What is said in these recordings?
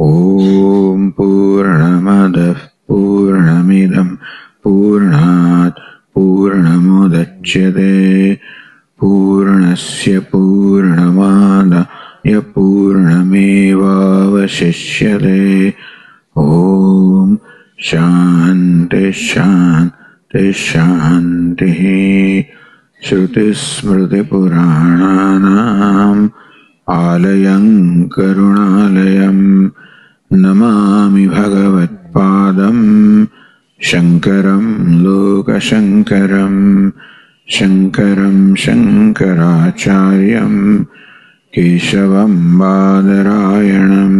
ॐ पूर्णमदः पूर्णमिदं पूर्णात् पूर्णमुदच्यते। पूर्णस्य पूर्णमादाय पूर्णमेवावशिष्यते। ॐ शान्तिः शान्तिः शान्तिः। श्रुतिस्मृतिपुराणानाम् आलयं करुणालयं नमामि भगवत्पादम् शङ्करम् लोकशङ्करम् शङ्करम् शङ्कराचार्यम् केशवम् बादरायणम्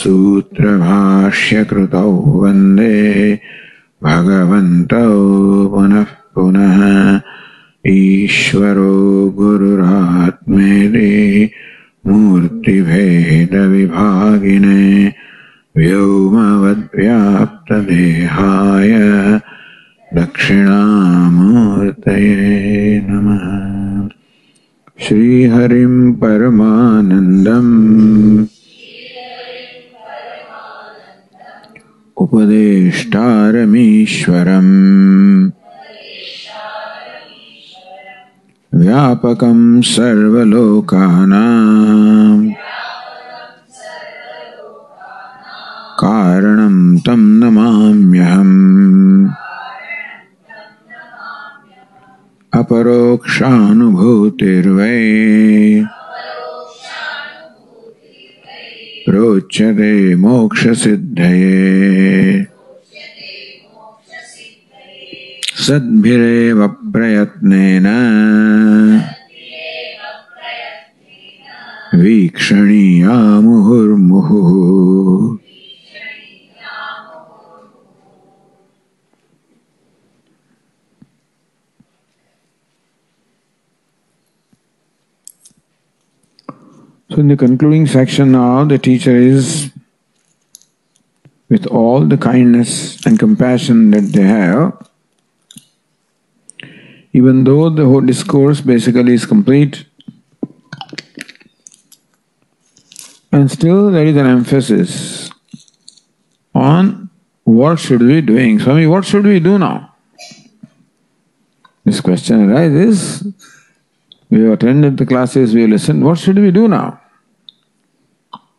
सूत्रभाष्यकृतौ वन्दे भगवन्तौ पुनः पुनः ईश्वरो गुरुरात्मेदे मूर्तिभेदविभागिने व्योमवद्व्याप्तदेहाय दक्षिणामूर्तये नमः। श्रीहरिं परमानन्दम्। उपदेष्टारमीश्वरम् व्यापकं सर्वलोकानां। कारणं तं नमाम्यहम्। अपरोक्षानुभूतिर्वै। प्रोच्यते मोक्षसिद्धये। सद्भिरेव प्रयत्नेन वीक्षणीया मुहुर्मुहुः So in the concluding section now, the teacher is with all the kindness and compassion that they have, even though the whole discourse basically is complete, and still there is an emphasis on what should we doing. Swami, what should we do now? This question arises. We have attended the classes, we have listened. What should we do now?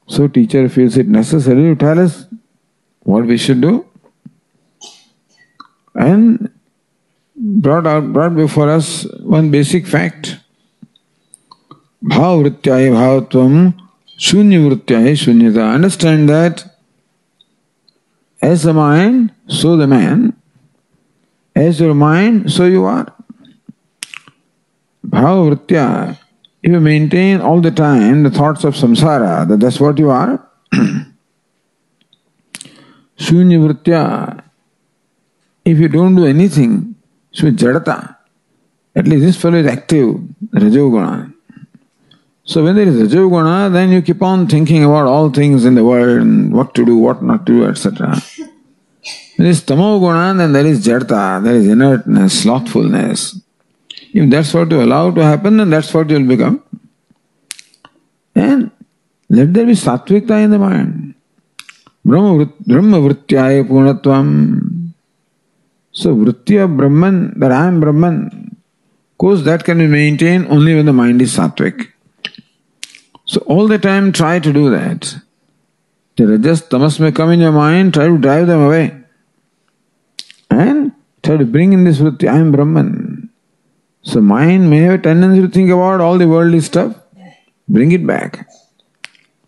So teacher feels it necessary to tell us what we should do. And brought out brought before us one basic fact. Bhav vrityaya bhavatvam shunya vrityaya shunyata. Understand that as the mind, so the man. As your mind, so you are. Bhava vritya. If you maintain all the time the thoughts of samsara, that that's what you are. Shunya vritya. If you don't do anything, so jadata. At least this fellow is active, rajoguna. So when there is rajoguna, then you keep on thinking about all things in the world and what to do, what not to do, etc. There is tamoguna, then there is jadata, there is inertness, slothfulness. If that's what you allow to happen, then that's what you will become. And let there be sattvika in the mind. Brahma vrityaya punatvam. So vritti Brahman, that I am Brahman, of course that can be maintained only when the mind is sattvic. So all the time try to do that. The rajas, tamas may come in your mind, try to drive them away. And try to bring in this vritti, I am Brahman. So mind may have a tendency to think about all the worldly stuff. Bring it back.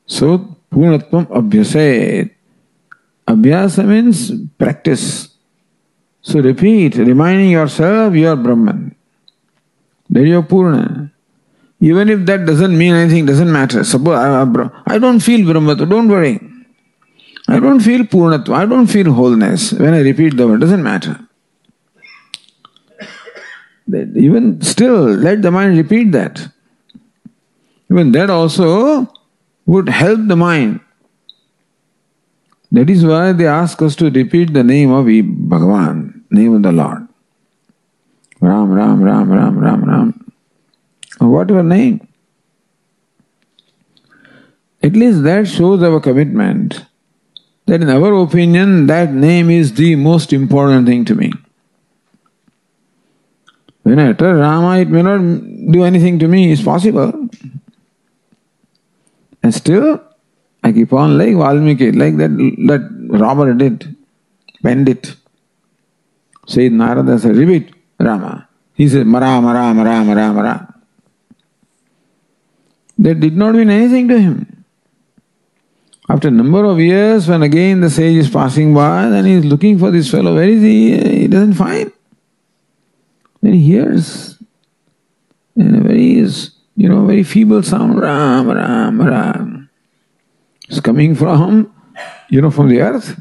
So Purnatvam Abhyaset. Abhyasa means practice. So repeat, reminding yourself you are Brahman. That you are Purna. Even if that doesn't mean anything, doesn't matter. Suppose I, I don't feel Brahma, don't worry. I I don't feel purnatva, I don't feel wholeness when I repeat the word, doesn't matter. Even still, let the mind repeat that. Even that also would help the mind. That is why they ask us to repeat the name of Bhagavan, name of the Lord. Ram, Ram, Ram, Ram, Ram, Ram. Or whatever name. At least that shows our commitment that in our opinion that name is the most important thing to me. When I utter Rama, it may not do anything to me, it's possible. And still, I keep on like Valmiki, like that, that robber did, bandit. Said Narada said, repeat Rama. He said, Mara, Mara, Mara, Mara, Mara. That did not mean anything to him. After a number of years, when again the sage is passing by, then he is looking for this fellow. Where is he? He doesn't find. Then he hears in a very, you know, very feeble sound, Ram, Ram, Ram. It's coming from, you know, from the earth.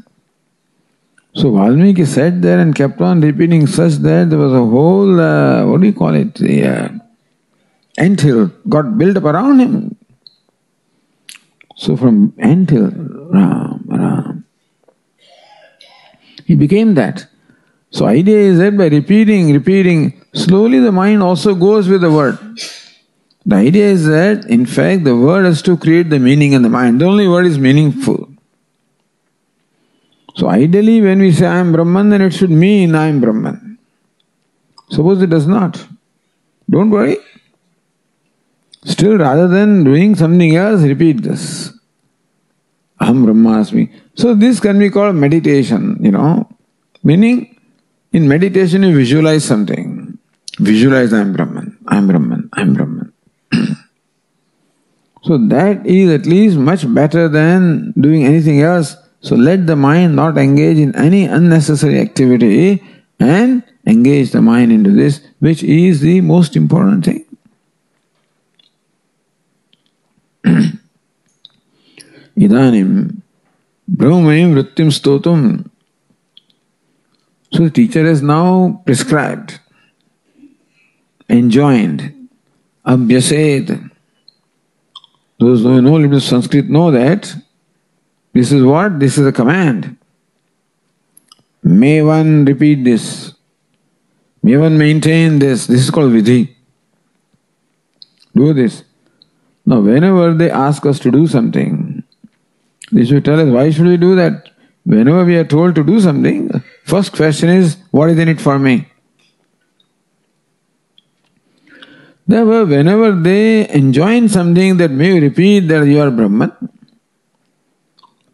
So Valmiki sat there and kept on repeating such that there was a whole, uh, what do you call it, the uh, ant got built up around him. So from ant Ram, Ram, he became that. So idea is that by repeating, repeating, slowly the mind also goes with the word. The idea is that in fact the word has to create the meaning in the mind. The only word is meaningful. So ideally when we say I am Brahman then it should mean I am Brahman. Suppose it does not. Don't worry. Still rather than doing something else, repeat this. Aham Brahmasmi. So this can be called meditation, you know. Meaning in meditation, you visualize something. Visualize I am Brahman, I am Brahman, I am Brahman. so that is at least much better than doing anything else. So let the mind not engage in any unnecessary activity and engage the mind into this, which is the most important thing. Idanim Brahmayim Vrittim Stotum so the teacher has now prescribed, enjoined, abhyased. Those who know little Sanskrit know that this is what? This is a command. May one repeat this. May one maintain this. This is called vidhi. Do this. Now, whenever they ask us to do something, they should tell us, why should we do that? Whenever we are told to do something, First question is, what is in it for me? Therefore, whenever they enjoin something that may repeat that you are Brahman,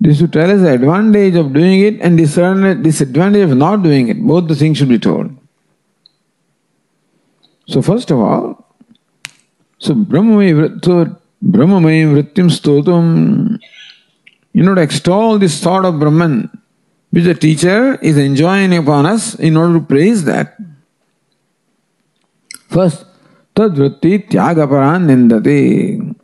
this should tell us the advantage of doing it and discern the disadvantage of not doing it. Both the things should be told. So first of all, so Brahmamay so Vrittim Stotum, you know, to extol this thought of Brahman which the teacher is enjoying upon us in order to praise that. First, tadvritti tyagaparan nindate.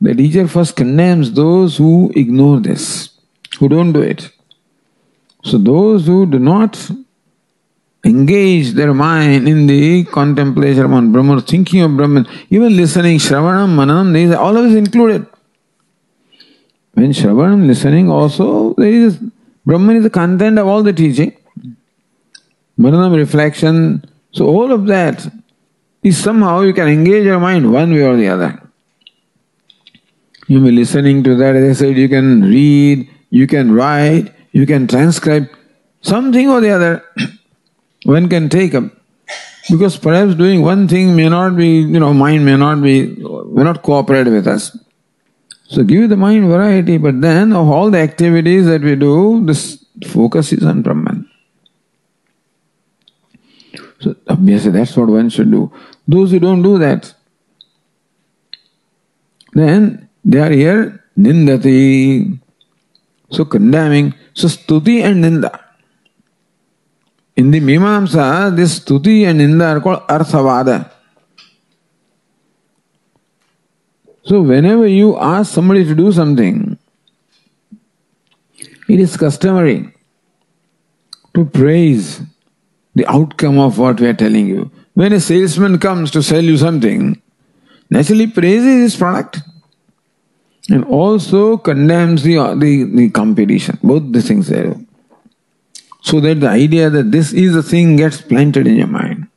The teacher first condemns those who ignore this, who don't do it. So those who do not engage their mind in the contemplation of Brahman, thinking of Brahman, even listening, Shravanam, Mananam, these all of this included. When Shravanam listening also, there is Brahman is the content of all the teaching. Mananam reflection. So all of that is somehow you can engage your mind one way or the other. You may be listening to that, as I said, you can read, you can write, you can transcribe something or the other. one can take up. Because perhaps doing one thing may not be, you know, mind may not be, may not cooperate with us. So give the mind variety, but then of all the activities that we do, this focus is on Brahman. So obviously that's what one should do. Those who don't do that, then they are here nindati. So condemning. So stuti and ninda. In the Mimamsa, this stuti and ninda are called arthavada. So, whenever you ask somebody to do something, it is customary to praise the outcome of what we are telling you. When a salesman comes to sell you something, naturally praises his product and also condemns the, the, the competition. Both the things there. So that the idea that this is a thing gets planted in your mind.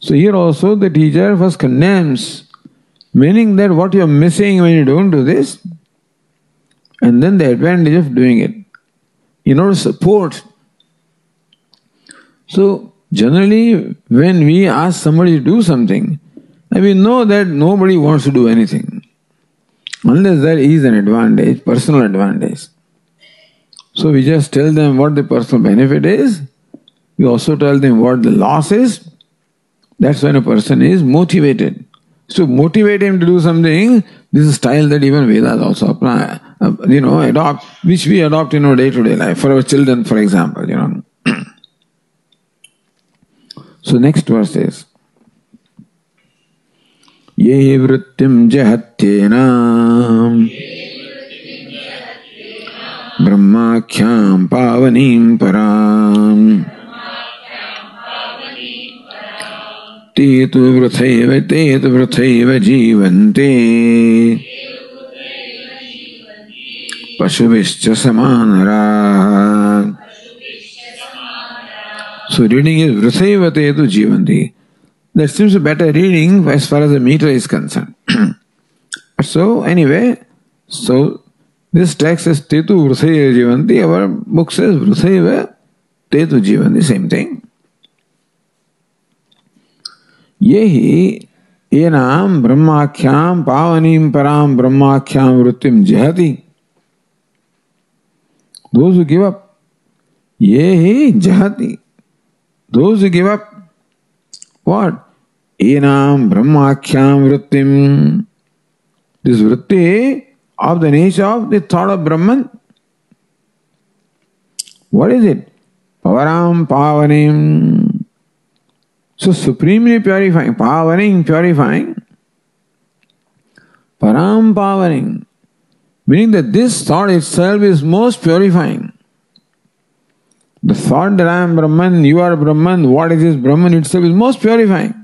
So here also the teacher first condemns, meaning that what you are missing when you don't do this, and then the advantage of doing it. You know, support so, generally, when we ask somebody to do something, we know that nobody wants to do anything. Unless there is an advantage, personal advantage. So, we just tell them what the personal benefit is. We also tell them what the loss is. That's when a person is motivated. So, motivate him to do something, this is style that even Vedas also apply, uh, you know, adopt, which we adopt in our day to day life. For our children, for example, you know. So next verse is ये वृत्तिम जहत्येना ब्रह्माख्यां पावनीं पराम्। ते तु वृथैव ते तु वृथैव जीवन्ते। पशुभिश्च समानराः। So reading is Vrusayvate tu jivanti. That seems a better reading as far as the meter is concerned. so anyway, so this text says Tetu Vrusaya Jivanti, our book says Vrusayva Tetu Jivanti, same thing. ये ही eNAM ब्रह्माख्याम पावनीम पराम ब्रह्माख्याम वृत्तिम जहति those who give up ये ही जहति those who give up what? Enam Brahmakhyam Vrittim. This vritti of the nature of the thought of Brahman. What is it? Pavaram Pavanim. So supremely purifying, pavaning, purifying. Param pavaning. Meaning that this thought itself is most purifying. The thought that I am Brahman, you are Brahman, what is this Brahman itself is most purifying.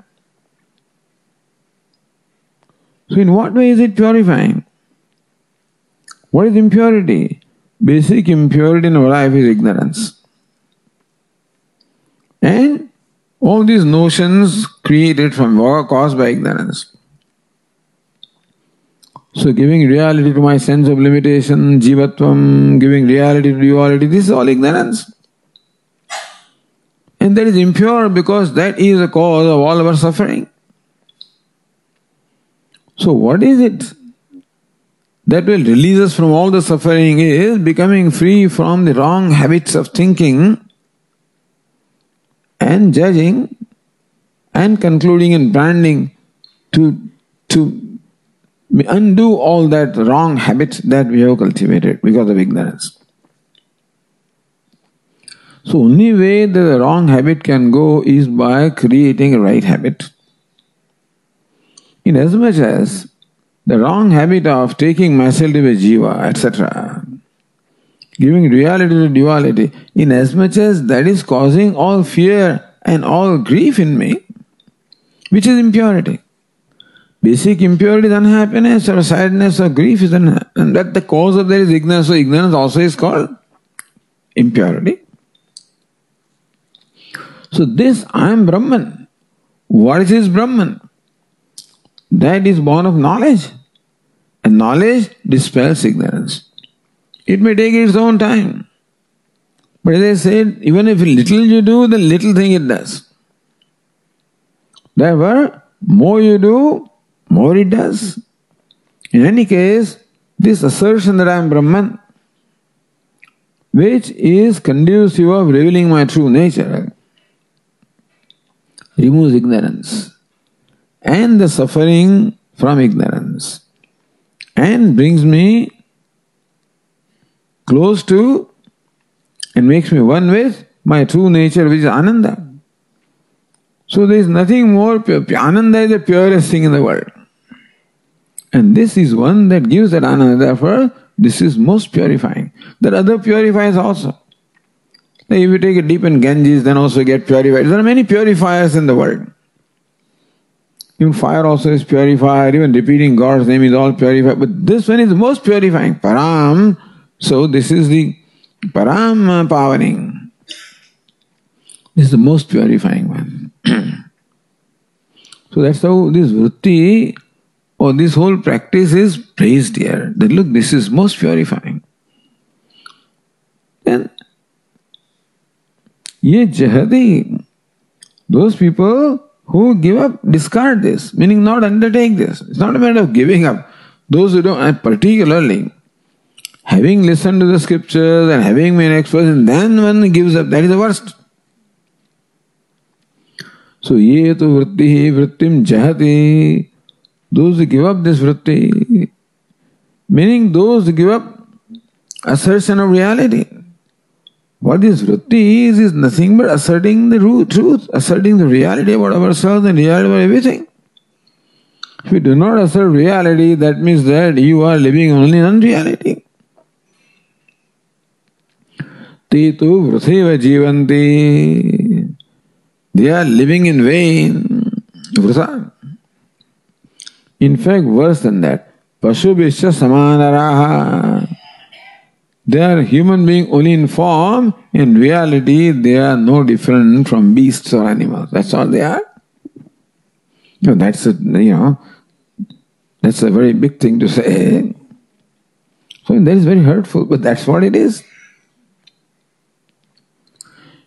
So, in what way is it purifying? What is impurity? Basic impurity in our life is ignorance. And all these notions created from or caused by ignorance. So, giving reality to my sense of limitation, jivatvam, giving reality to duality, this is all ignorance. And that is impure because that is the cause of all our suffering. So, what is it that will release us from all the suffering is becoming free from the wrong habits of thinking and judging and concluding and branding to, to undo all that wrong habits that we have cultivated because of ignorance. So only way the wrong habit can go is by creating a right habit. In as much as the wrong habit of taking myself to jiva, etc., giving reality to duality, in as much as that is causing all fear and all grief in me, which is impurity. Basic impurity is unhappiness or sadness or grief is unhappiness. And that the cause of that is ignorance. So ignorance also is called impurity. So this I am Brahman. What is this Brahman? That is born of knowledge. And knowledge dispels ignorance. It may take its own time. But as I said, even if little you do, the little thing it does. Therefore, more you do, more it does. In any case, this assertion that I am Brahman, which is conducive of revealing my true nature, removes ignorance and the suffering from ignorance and brings me close to and makes me one with my true nature which is Ananda. So there is nothing more pure. Ananda is the purest thing in the world. And this is one that gives that Ananda. Therefore, this is most purifying. That other purifies also. If you take a deep in Ganges, then also get purified. There are many purifiers in the world. Even fire also is purified, even repeating God's name is all purified. But this one is the most purifying. Param. So this is the Param Pavaning. This is the most purifying one. so that's how this vritti or this whole practice is praised here. That look, this is most purifying. Then Ye jahadi, those people who give up, discard this, meaning not undertake this. It's not a matter of giving up. Those who don't, and particularly having listened to the scriptures and having been exposed, and then one gives up, that is the worst. So, ye to vritti vrittim jahati, those who give up this vritti, meaning those who give up assertion of reality. What this vritti is, is nothing but asserting the truth, asserting the reality about ourselves and reality about everything. If you do not assert reality, that means that you are living only in unreality. Te tu jivanti. They are living in vain. Vritha. In fact, worse than that. Pashubhisya samanaraha. They are human being only in form. In reality, they are no different from beasts or animals. That's all they are. You know, that's a, you know, that's a very big thing to say. So that is very hurtful, but that's what it is.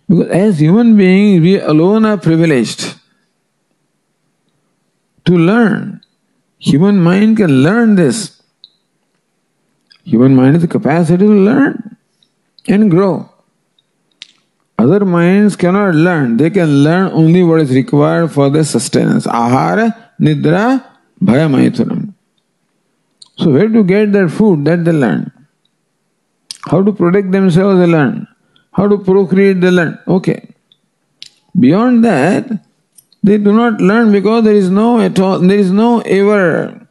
Because as human beings, we alone are privileged to learn. Human mind can learn this. Human mind has the capacity to learn and grow. Other minds cannot learn. They can learn only what is required for their sustenance. Ahara, nidra, bhaya maithunam. So where to get their food, that they learn. How to protect themselves, they learn. How to procreate, they learn. Okay. Beyond that, they do not learn because there is no at all, there is no ever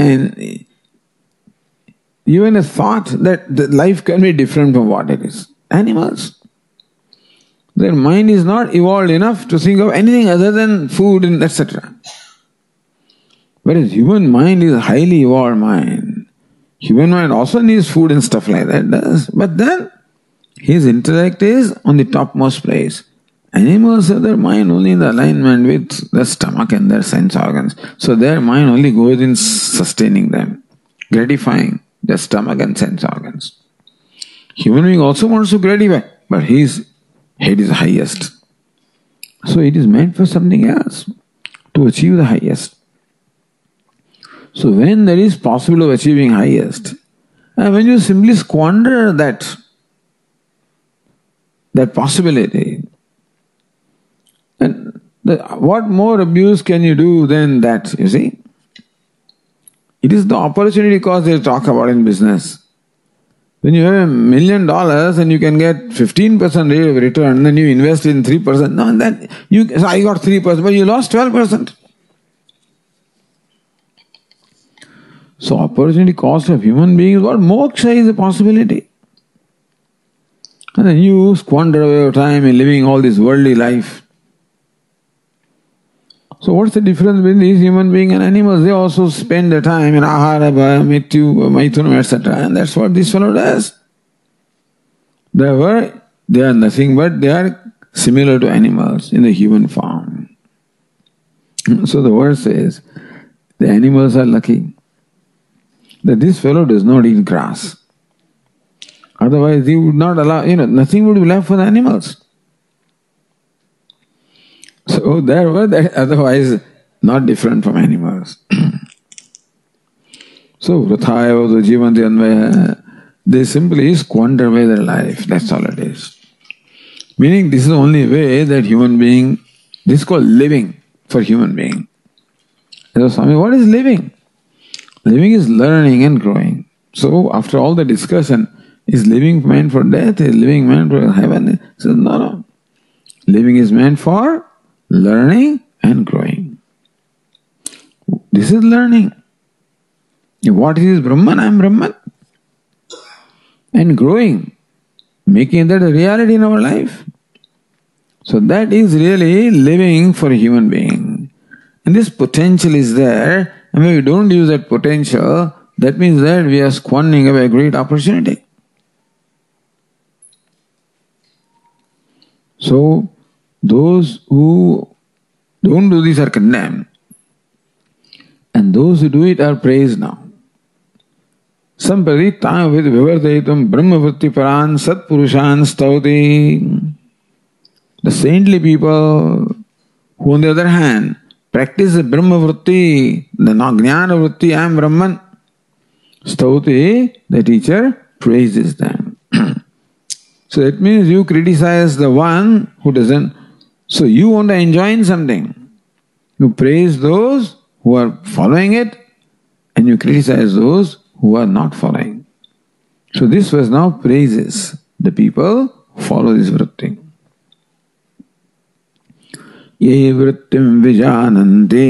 and even a thought that life can be different from what it is. Animals, their mind is not evolved enough to think of anything other than food and etc. Whereas human mind is highly evolved mind. Human mind also needs food and stuff like that, does. But then his intellect is on the topmost place. Animals have their mind only in the alignment with the stomach and their sense organs. So their mind only goes in sustaining them, gratifying their stomach and sense organs. Human being also wants to gratify, but his head is highest. So it is meant for something else, to achieve the highest. So when there is possible of achieving highest, and when you simply squander that, that possibility, the, what more abuse can you do than that, you see? It is the opportunity cost they talk about in business. When you have a million dollars and you can get 15% rate of return, then you invest in 3%. No, then you so I got 3%, but you lost 12%. So opportunity cost of human beings, what moksha is a possibility. And then you squander away your time in living all this worldly life. So what's the difference between these human beings and animals? They also spend their time in ahara, mityu, maithunam, etc. And that's what this fellow does. They were, they are nothing but they are similar to animals in the human form. So the verse says, the animals are lucky that this fellow does not eat grass. Otherwise, he would not allow, you know, nothing would be left for the animals. So there were otherwise not different from animals. so Vrathaya was Jivanti Anvaya, they simply squander away their life. That's all it is. Meaning this is the only way that human being, this is called living for human being. So Swami, what is living? Living is learning and growing. So after all the discussion, is living meant for death? Is living meant for heaven? He says, no, no. Living is meant for learning and growing. This is learning. What is Brahman? I am Brahman. And growing, making that a reality in our life. So that is really living for a human being. And this potential is there, and when we don't use that potential, that means that we are squandering away a great opportunity. So, those who don't do this are condemned, and those who do it are praised now. Samparitam with vivardaitam brahmavritti paran satpurushan stavati. The saintly people who on the other hand practice the brahmavritti, the jnana vritti, I am Brahman. Stavati, the teacher praises them. so that means you criticize the one who doesn't. So you want to enjoy something. You praise those who are following it and you criticize those who are not following. So this was now praises the people who follow this vritti. ये वृत्तिं विजानन्ति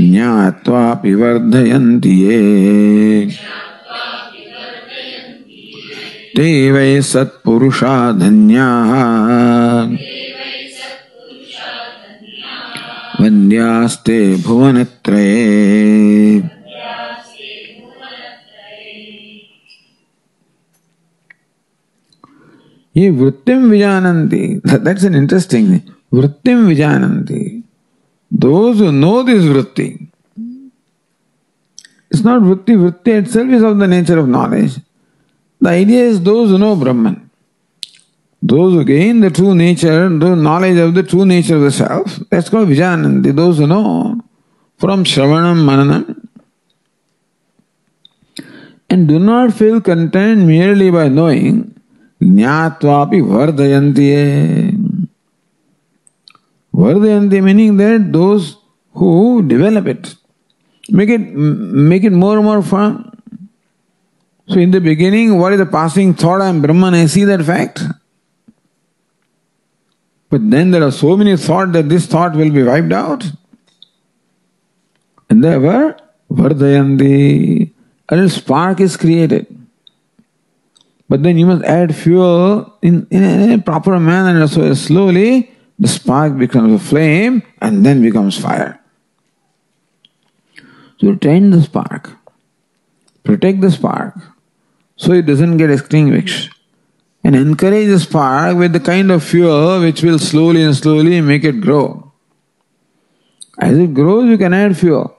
ज्ञात्वापि वर्धयन्ति ये ते वै सत्पुरुषा धन्याः। वन्द्यास्ते भुवनत्रये। ये वृत्तिम विजानन्ति। दैट्स एन इंटरेस्टिंग वृत्तिम विजानन्ति। दोज नो दिस वृत्ति इट्स नॉट वृत्ति वृत्ति itself is of the nature of knowledge the idea is those who know brahman those who gain the true nature the knowledge of the true nature of the self that's called vijananti those who know from shravanam mananam and do not feel content merely by knowing ज्ञात्वापि वर्धयन्ति वर्धयन्ति meaning that those who develop it make it make it more and more fun so in the beginning what is the passing thought i am brahman i see that fact but then there are so many thoughts that this thought will be wiped out and therefore vardhayanti a little spark is created but then you must add fuel in, in a proper manner. So slowly the spark becomes a flame and then becomes fire. So tend the spark, protect the spark so it doesn't get extinguished. And encourage the spark with the kind of fuel which will slowly and slowly make it grow. As it grows, you can add fuel.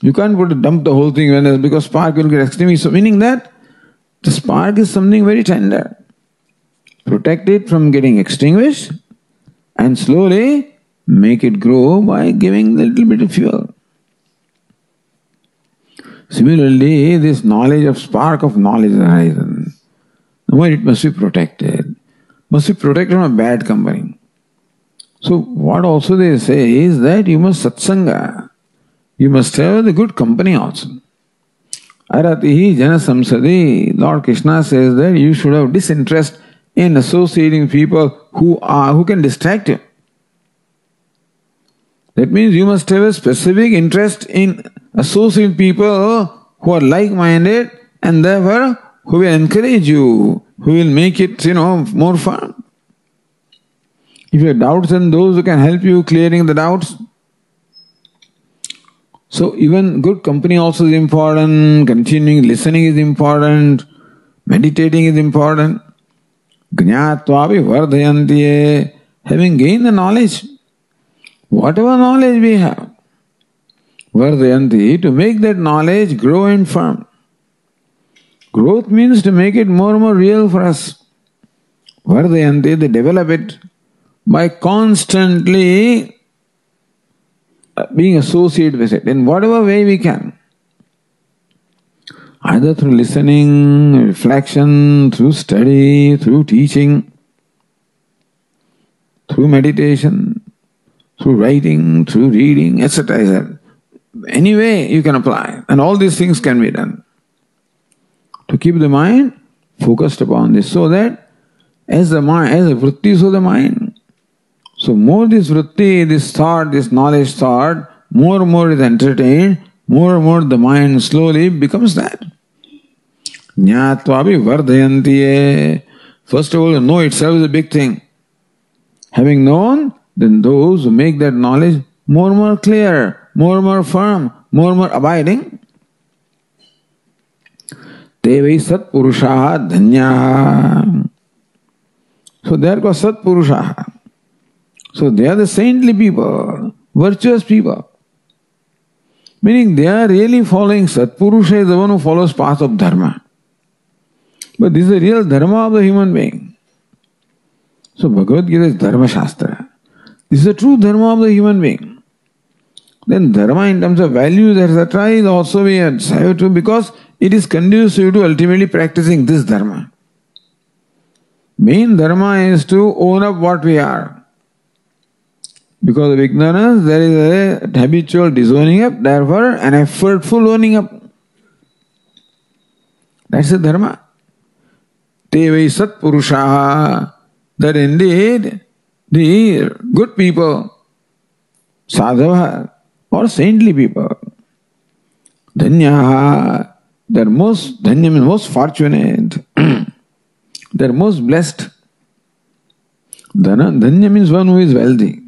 You can't put dump the whole thing because spark will get extinguished. So meaning that the spark is something very tender. Protect it from getting extinguished and slowly make it grow by giving a little bit of fuel. Similarly, this knowledge of spark of knowledge horizon, why it must be protected, must be protected from a bad company. So what also they say is that you must satsanga, you must have the good company also. Aratihi Jana Samsadi, Lord Krishna says that you should have disinterest in associating people who are who can distract you. That means you must have a specific interest in associating people who are like-minded and therefore who will encourage you, who will make it, you know, more fun. If you have doubts and those who can help you clearing the doubts, so even good company also is important, continuing listening is important, meditating is important. Jnatvavi vardhayantiye, having gained the knowledge, whatever knowledge we have, vardhayanti, to make that knowledge grow and firm. Growth means to make it more and more real for us. Vardhayanti, they develop it by constantly uh, being associated with it in whatever way we can. Either through listening, reflection, through study, through teaching, through meditation, through writing, through reading, etc. Any way you can apply, and all these things can be done. To keep the mind focused upon this, so that as the mind, as the vritti, so the mind. So more this vritti, this thought, this knowledge thought more and more is entertained, more and more the mind slowly becomes that. Jnatvavi vardhayantiye. First of all, know itself is a big thing. Having known, then those who make that knowledge more and more clear, more and more firm, more and more abiding, they wai satpurusha dhanya. So they are called satpurusha. So they are the saintly people, virtuous people. Meaning they are really following Satpurusha is the one who follows path of dharma. But this is the real dharma of the human being. So Bhagavad Gita is Dharma Shastra. This is the true dharma of the human being. Then dharma in terms of values, etc., is also we have to because it is conducive to ultimately practicing this dharma. Main dharma is to own up what we are. Because of ignorance, there is a habitual disowning up, therefore, an effortful owning up. That's the dharma. Te sat purushaha. That indeed the good people, sadhava, or saintly people, dhanyaha, they're most, dhanya means most fortunate, they're most blessed. Dhana, dhanya means one who is wealthy.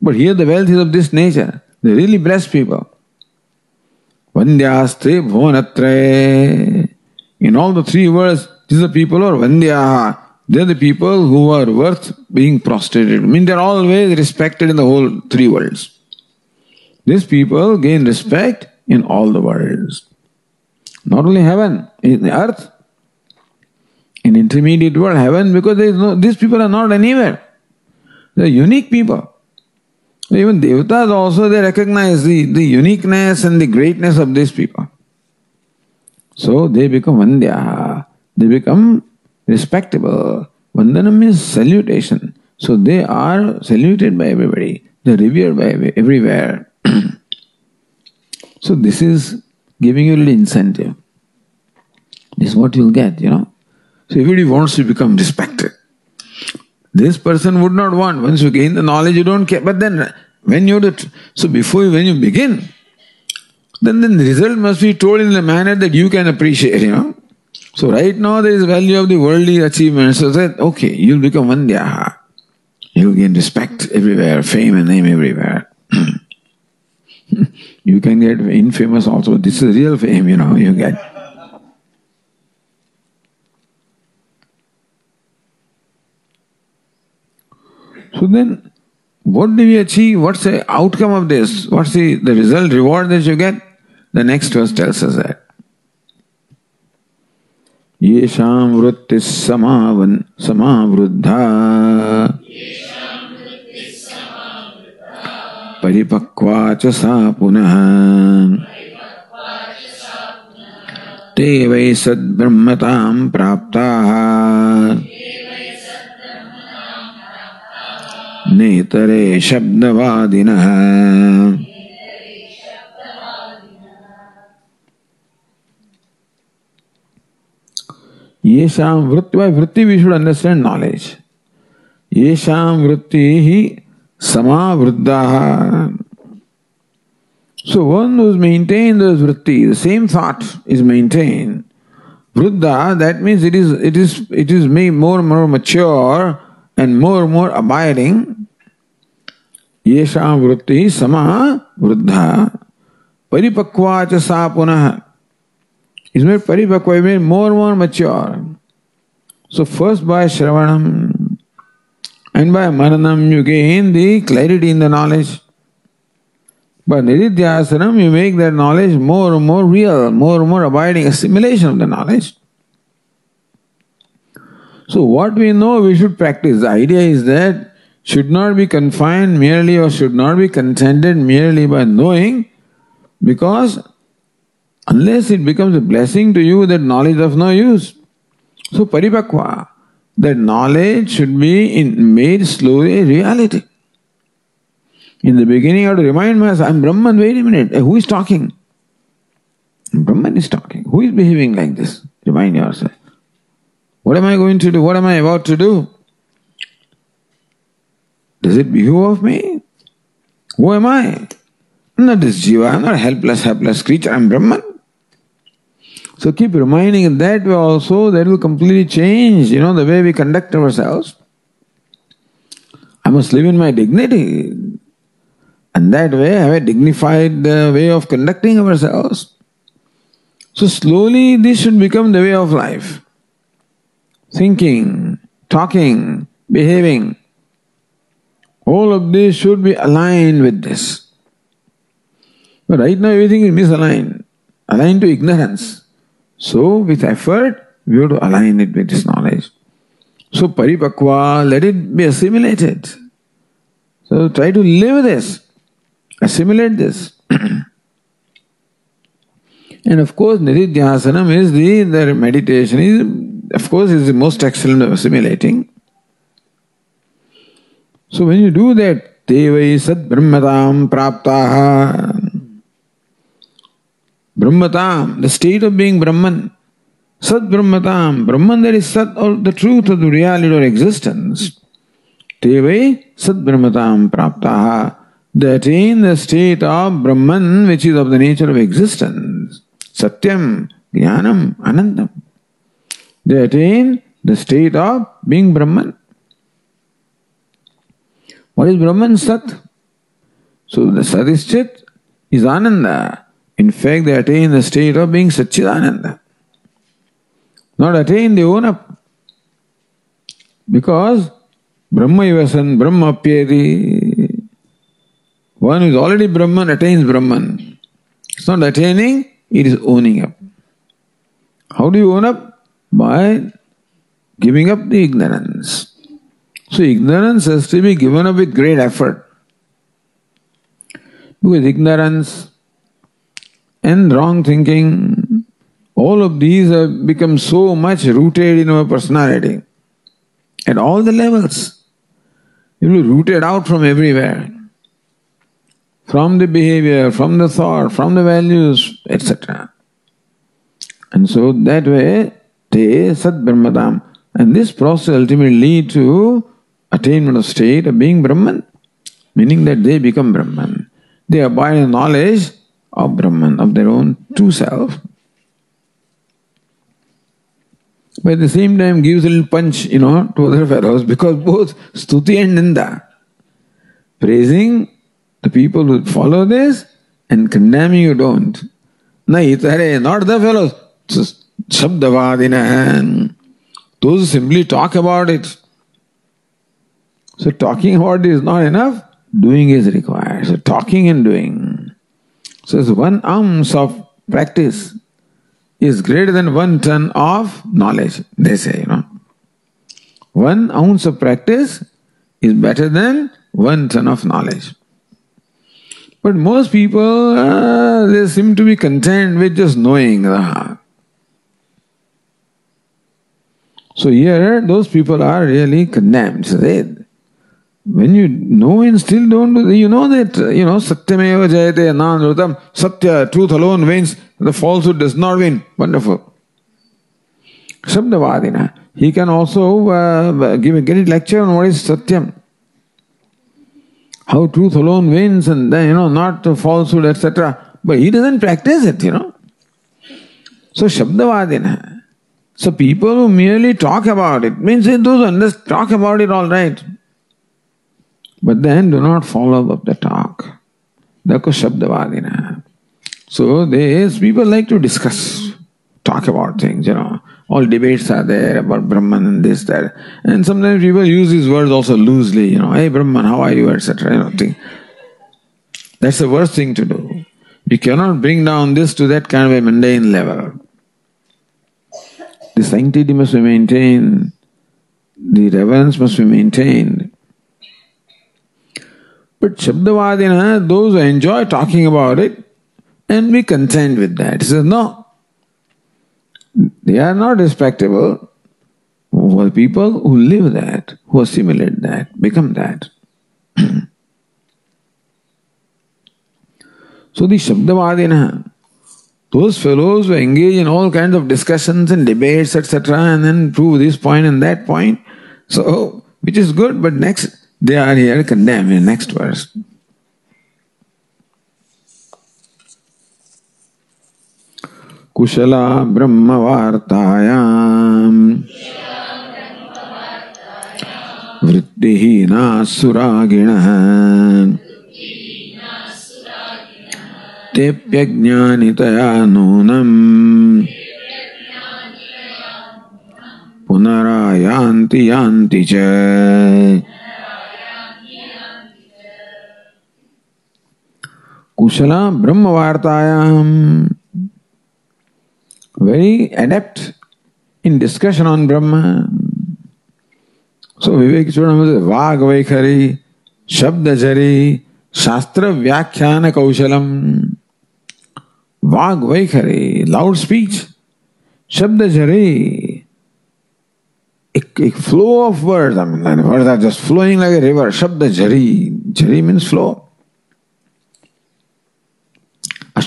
But here the wealth is of this nature. They really blessed people. Vandyastre bhuvanatre. In all the three words, these are people who are Vandyaha. They're the people who are worth being prostrated. I mean, they're always respected in the whole three worlds. These people gain respect in all the worlds. Not only heaven, in the earth, in intermediate world, heaven, because there is no, these people are not anywhere. They're unique people. Even devatas also they recognize the, the uniqueness and the greatness of these people. So they become Vandya, they become respectable. Vandanam means salutation. So they are saluted by everybody, they're revered by everywhere. so this is giving you a little incentive. This is what you'll get, you know. So everybody wants to become respected. This person would not want. Once you gain the knowledge, you don't care. But then, when you do, so before when you begin, then, then the result must be told in a manner that you can appreciate, you know. So right now there is value of the worldly achievements. So that okay, you'll become Vandyaha. You'll gain respect everywhere, fame and name everywhere. you can get infamous also. This is real fame, you know, you get. So then, what do we achieve? What's the outcome of this? What's the, the result, reward that you get? The next verse tells us that. येषां वृत्तिः समावन् समावृद्धा। परिपक्वा च सा पुनः। ते वै सद्ब्रह्मतां प्राप्ताः। नेतरे शब्दवादिनः। Yesham vritti, by vritti we should understand knowledge. Yesham vritti hi samavriddha. So one who maintains those vritti, the same thought is maintained. Vriddha, that means it is it is it is made more and more mature and more and more abiding. Yesham vritti sama vriddha. Paripakva cha sa punah. Is made paripakva, made more and more mature. So first by Shravanam and by Mananam you gain the clarity in the knowledge. By Nididhyasanam you make that knowledge more and more real, more and more abiding, assimilation of the knowledge. So what we know we should practice. The idea is that should not be confined merely or should not be contented merely by knowing because Unless it becomes a blessing to you, that knowledge is of no use. So paripakva, that knowledge should be in, made slowly a reality. In the beginning, I have to remind myself, I'm Brahman, wait a minute, who is talking? Brahman is talking. Who is behaving like this? Remind yourself. What am I going to do? What am I about to do? Does it behoove of me? Who am I? I'm not this jiva, I'm not a helpless, helpless creature, I'm Brahman. So keep reminding in that way also, that will completely change, you know, the way we conduct ourselves. I must live in my dignity. And that way, have a dignified uh, way of conducting ourselves. So slowly, this should become the way of life. Thinking, talking, behaving. All of this should be aligned with this. But right now, everything is misaligned, aligned to ignorance. So, with effort, we have to align it with this knowledge. So, paripakva, let it be assimilated. So, try to live this, assimilate this. and of course, Nididhyasanam is the, the meditation, is, of course, is the most excellent of assimilating. So, when you do that, vai sad brahmatam praptaha. Brahmatam, the state of being Brahman. Sat Brahmatam, Brahman that is Sat or the truth of the reality or existence. Teve Sat Brahmatam Praptaha. They attain the state of Brahman which is of the nature of existence. Satyam, Jnanam, Anandam. They attain the state of being Brahman. What is Brahman Sat? So the Sat is Chit, is Ananda. In fact, they attain the state of being Satchidananda not attain, they own up. Because Brahma Ivasan, Brahma Apyati, one who is already Brahman attains Brahman. It's not attaining, it is owning up. How do you own up? By giving up the ignorance. So ignorance has to be given up with great effort. Because ignorance and wrong thinking all of these have become so much rooted in our personality at all the levels. You will be rooted out from everywhere. From the behavior, from the thought, from the values, etc. And so that way, te sat brahmadam. And this process ultimately lead to attainment of state of being Brahman, meaning that they become Brahman. They abide in knowledge of Brahman, of their own true self. but at the same time gives a little punch, you know, to other fellows because both stuti and ninda. Praising the people who follow this and condemning you don't. Naitare, not the fellows. Shabdavadina. Those simply talk about it. So talking about it is not enough, doing is required. So talking and doing. So one ounce of practice is greater than one ton of knowledge, they say, you know. One ounce of practice is better than one ton of knowledge. But most people, uh, they seem to be content with just knowing. So here, those people are really condemned. They, when you know and still don't do, you know that, you know, satyameva jayate nanrutam, satya, truth alone wins, the falsehood does not win. Wonderful. Shabdavadina. He can also uh, give a great lecture on what is satyam. How truth alone wins and then, you know, not falsehood, etc. But he doesn't practice it, you know. So Shabdavadina. So people who merely talk about it, means those who talk about it all right. But then do not follow up the talk. Dako. So these people like to discuss, talk about things, you know. All debates are there about Brahman and this, that. And sometimes people use these words also loosely, you know, hey Brahman, how are you, etc. You know, thing. That's the worst thing to do. You cannot bring down this to that kind of a mundane level. The sanctity must be maintained, the reverence must be maintained. But Shabdavadina, those who enjoy talking about it and be content with that. He says, no. They are not respectable for people who live that, who assimilate that, become that. so the Shabdavadina, those fellows who engage in all kinds of discussions and debates, etc., and then prove this point and that point. So, which is good, but next They are here condemned in the next verse. कुशला ब्रह्मवार्तायाम् वृत्तिहीना सुरागिणः तेऽप्यज्ञानितया नूनम् पुनरायान्ति यान्ति च कुशला ब्रह्म वार्तायाम very adept in discussion on Brahma so विवेक चूर्ण वाग वैखरी शब्द जरी शास्त्र व्याख्यान कौशलम वाग वैखरी लाउड स्पीच शब्द जरी एक एक flow of word I word are just flowing like river शब्द जरी जरी means flow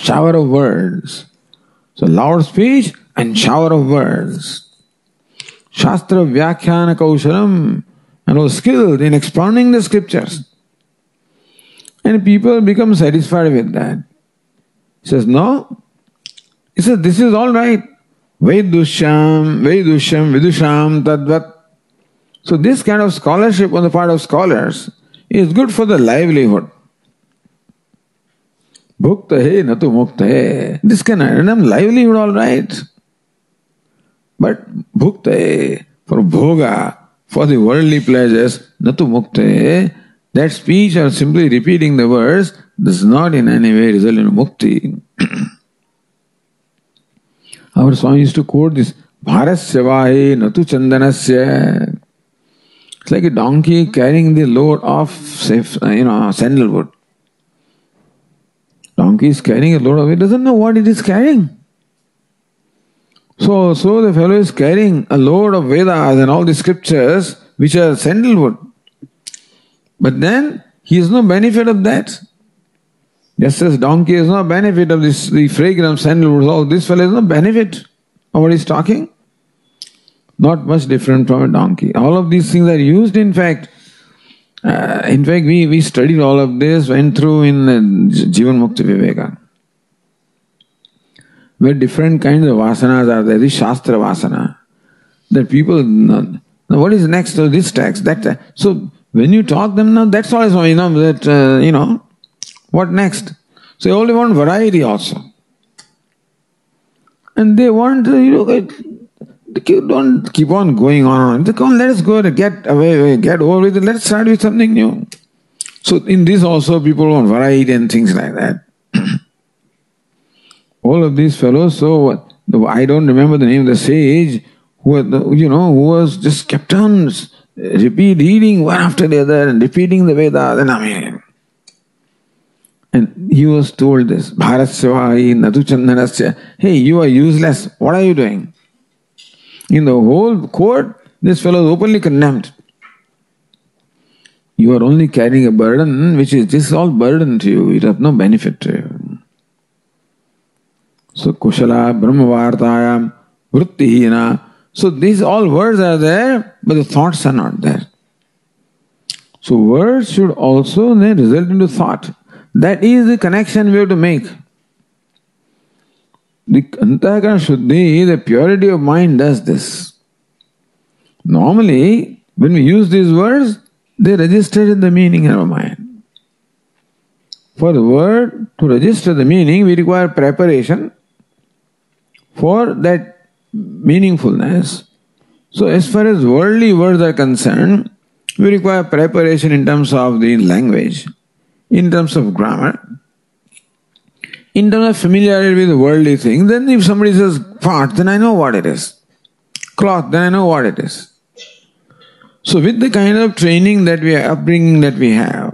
shower of words. So loud speech and shower of words. Shastra Vyakhyana Kaushalam and was skilled in expounding the scriptures. And people become satisfied with that. He says, No. He says, This is all right. Vedusham, Vedusham, Vidusham, Tadvat. So, this kind of scholarship on the part of scholars is good for the livelihood. भुक्त है न तो मुक्त है। This can earn em livelihood all right but भुक्त है for भोगा for the pleasures न तो मुक्त है। That speech are simply repeating the words this not in any way result in मुक्ति our Swami to quote this Bharat सेवा है न तो चंदन से It's like a donkey carrying the load of, you know, sandalwood. Donkey is carrying a load of it, doesn't know what it is carrying. So, so the fellow is carrying a load of Vedas and all the scriptures which are sandalwood. But then he has no benefit of that. Just as donkey has no benefit of this the fragrance sandalwood, all this fellow has no benefit of what he's talking. Not much different from a donkey. All of these things are used, in fact. Uh, in fact, we, we studied all of this, went through in uh, Jivan Mukti Viveka. Where different kinds of vasanas are there. This Shastra vasana. That people, now, what is next to this text? That So when you talk them now, that's all you know, that, uh, you know, what next? So you only want variety also. And they want, you know, don't keep on going on. Come on, let us go and get away, get over with it. Let's start with something new. So in this also people want variety and things like that. All of these fellows, so I don't remember the name of the sage who, you know, who was just kept on uh, repeat reading one after the other and repeating the Vedas. And I mean, and he was told this, Bharat Sevai Natu Chandanasya, hey, you are useless. What are you doing? In the whole court, this fellow is openly condemned. You are only carrying a burden which is this all burden to you, it has no benefit to you. So Kushala, Brahmavartayam, Vrittihina. So these all words are there, but the thoughts are not there. So words should also result into thought. That is the connection we have to make. The Antakarana Shuddhi, the purity of mind does this. Normally, when we use these words, they register in the meaning in our mind. For the word to register the meaning, we require preparation for that meaningfulness. So, as far as worldly words are concerned, we require preparation in terms of the language, in terms of grammar, in terms of familiarity with worldly things, then if somebody says pot, then I know what it is. Cloth, then I know what it is. So with the kind of training that we are, upbringing that we have,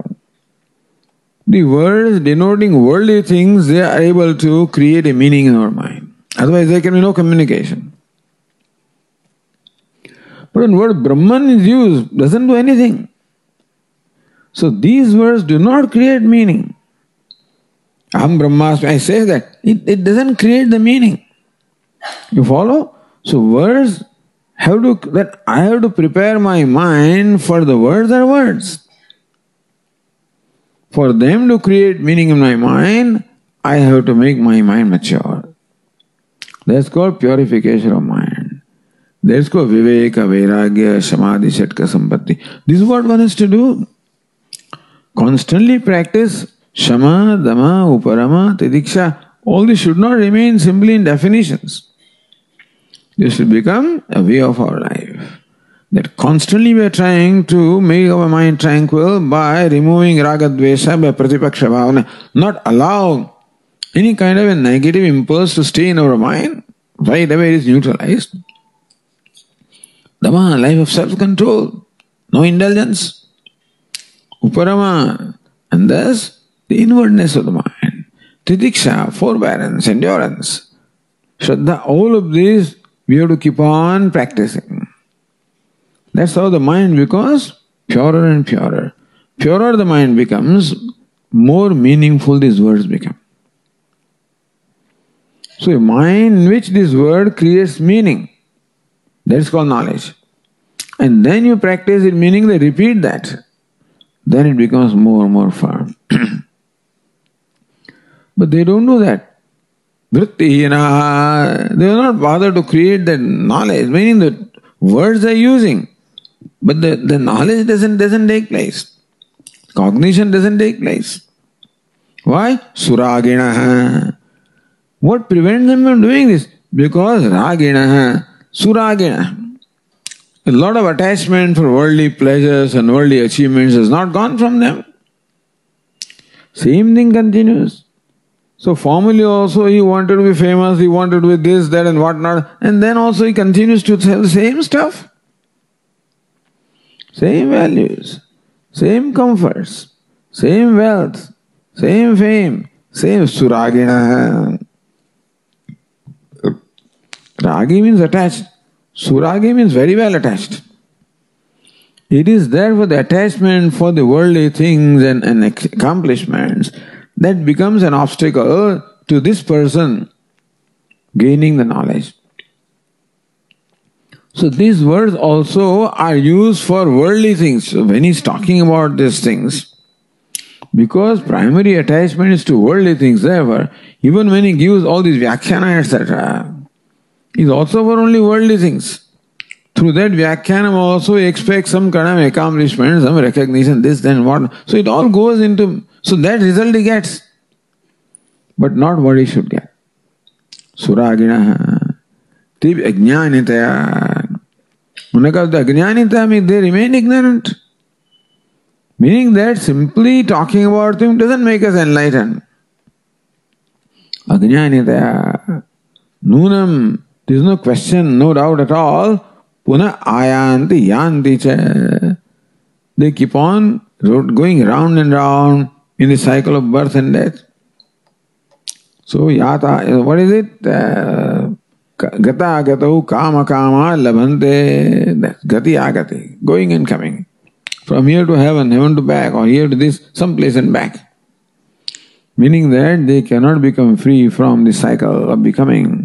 the words denoting worldly things, they are able to create a meaning in our mind. Otherwise there can be no communication. But when word Brahman is used, doesn't do anything. So these words do not create meaning. Aham Brahmasmi, I say that. It, it doesn't create the meaning. You follow? So words have to, that I have to prepare my mind for the words are words. For them to create meaning in my mind, I have to make my mind mature. That's called purification of mind. That's called viveka, vairagya, samadhi, shatka, sampatti. This is what one has to do. Constantly practice shama, dama, uparama, titiksha. All this should not remain simply in definitions. This should become a way of our life. That constantly we are trying to make our mind tranquil by removing raga dvesha, by pratipaksha bhavana, not allow any kind of a negative impulse to stay in our mind, right away it is neutralized. Dama, life of self-control, no indulgence. Uparama, and thus the inwardness of the mind. Titiksha, forbearance, endurance. Shraddha, all of these we have to keep on practicing. That's how the mind becomes purer and purer. Purer the mind becomes, more meaningful these words become. So a mind in which this word creates meaning, that's called knowledge. And then you practice it, meaning they repeat that. Then it becomes more and more firm. but they don't do that. Vrittihina, they are not bothered to create that knowledge, meaning the words they're using. But the, the knowledge doesn't, doesn't take place. Cognition doesn't take place. Why? Suragina. What prevents them from doing this? Because ragina, suragina. A lot of attachment for worldly pleasures and worldly achievements has not gone from them. Same thing continues. So formally also he wanted to be famous, he wanted be this, that and whatnot, and then also he continues to tell the same stuff. Same values, same comforts, same wealth, same fame, same suragina. Ragi means attached. Suragi means very well attached. It is there for the attachment for the worldly things and, and accomplishments that becomes an obstacle to this person gaining the knowledge. So these words also are used for worldly things. So when he's talking about these things, because primary attachment is to worldly things, therefore, even when he gives all these vyakhyana, etc., he's also for only worldly things. Through that vyakhyanam also he expects some kind of accomplishment, some recognition, this, then what. So it all goes into so that result he gets, but not what he should get. Suragina, tib ajnanitaya. Unaka the ajnanita means they remain ignorant. Meaning that simply talking about them doesn't make us enlightened. Ajnanitaya. Nunam, there is no question, no doubt at all. पुनः आयांति यांति च। They keep on going round and round in the cycle of birth and death so याता what is it गता गत काम काम लभंते गति आगते going and coming from here to heaven heaven to back or here to this some place and back meaning that they can not become free from this cycle of becoming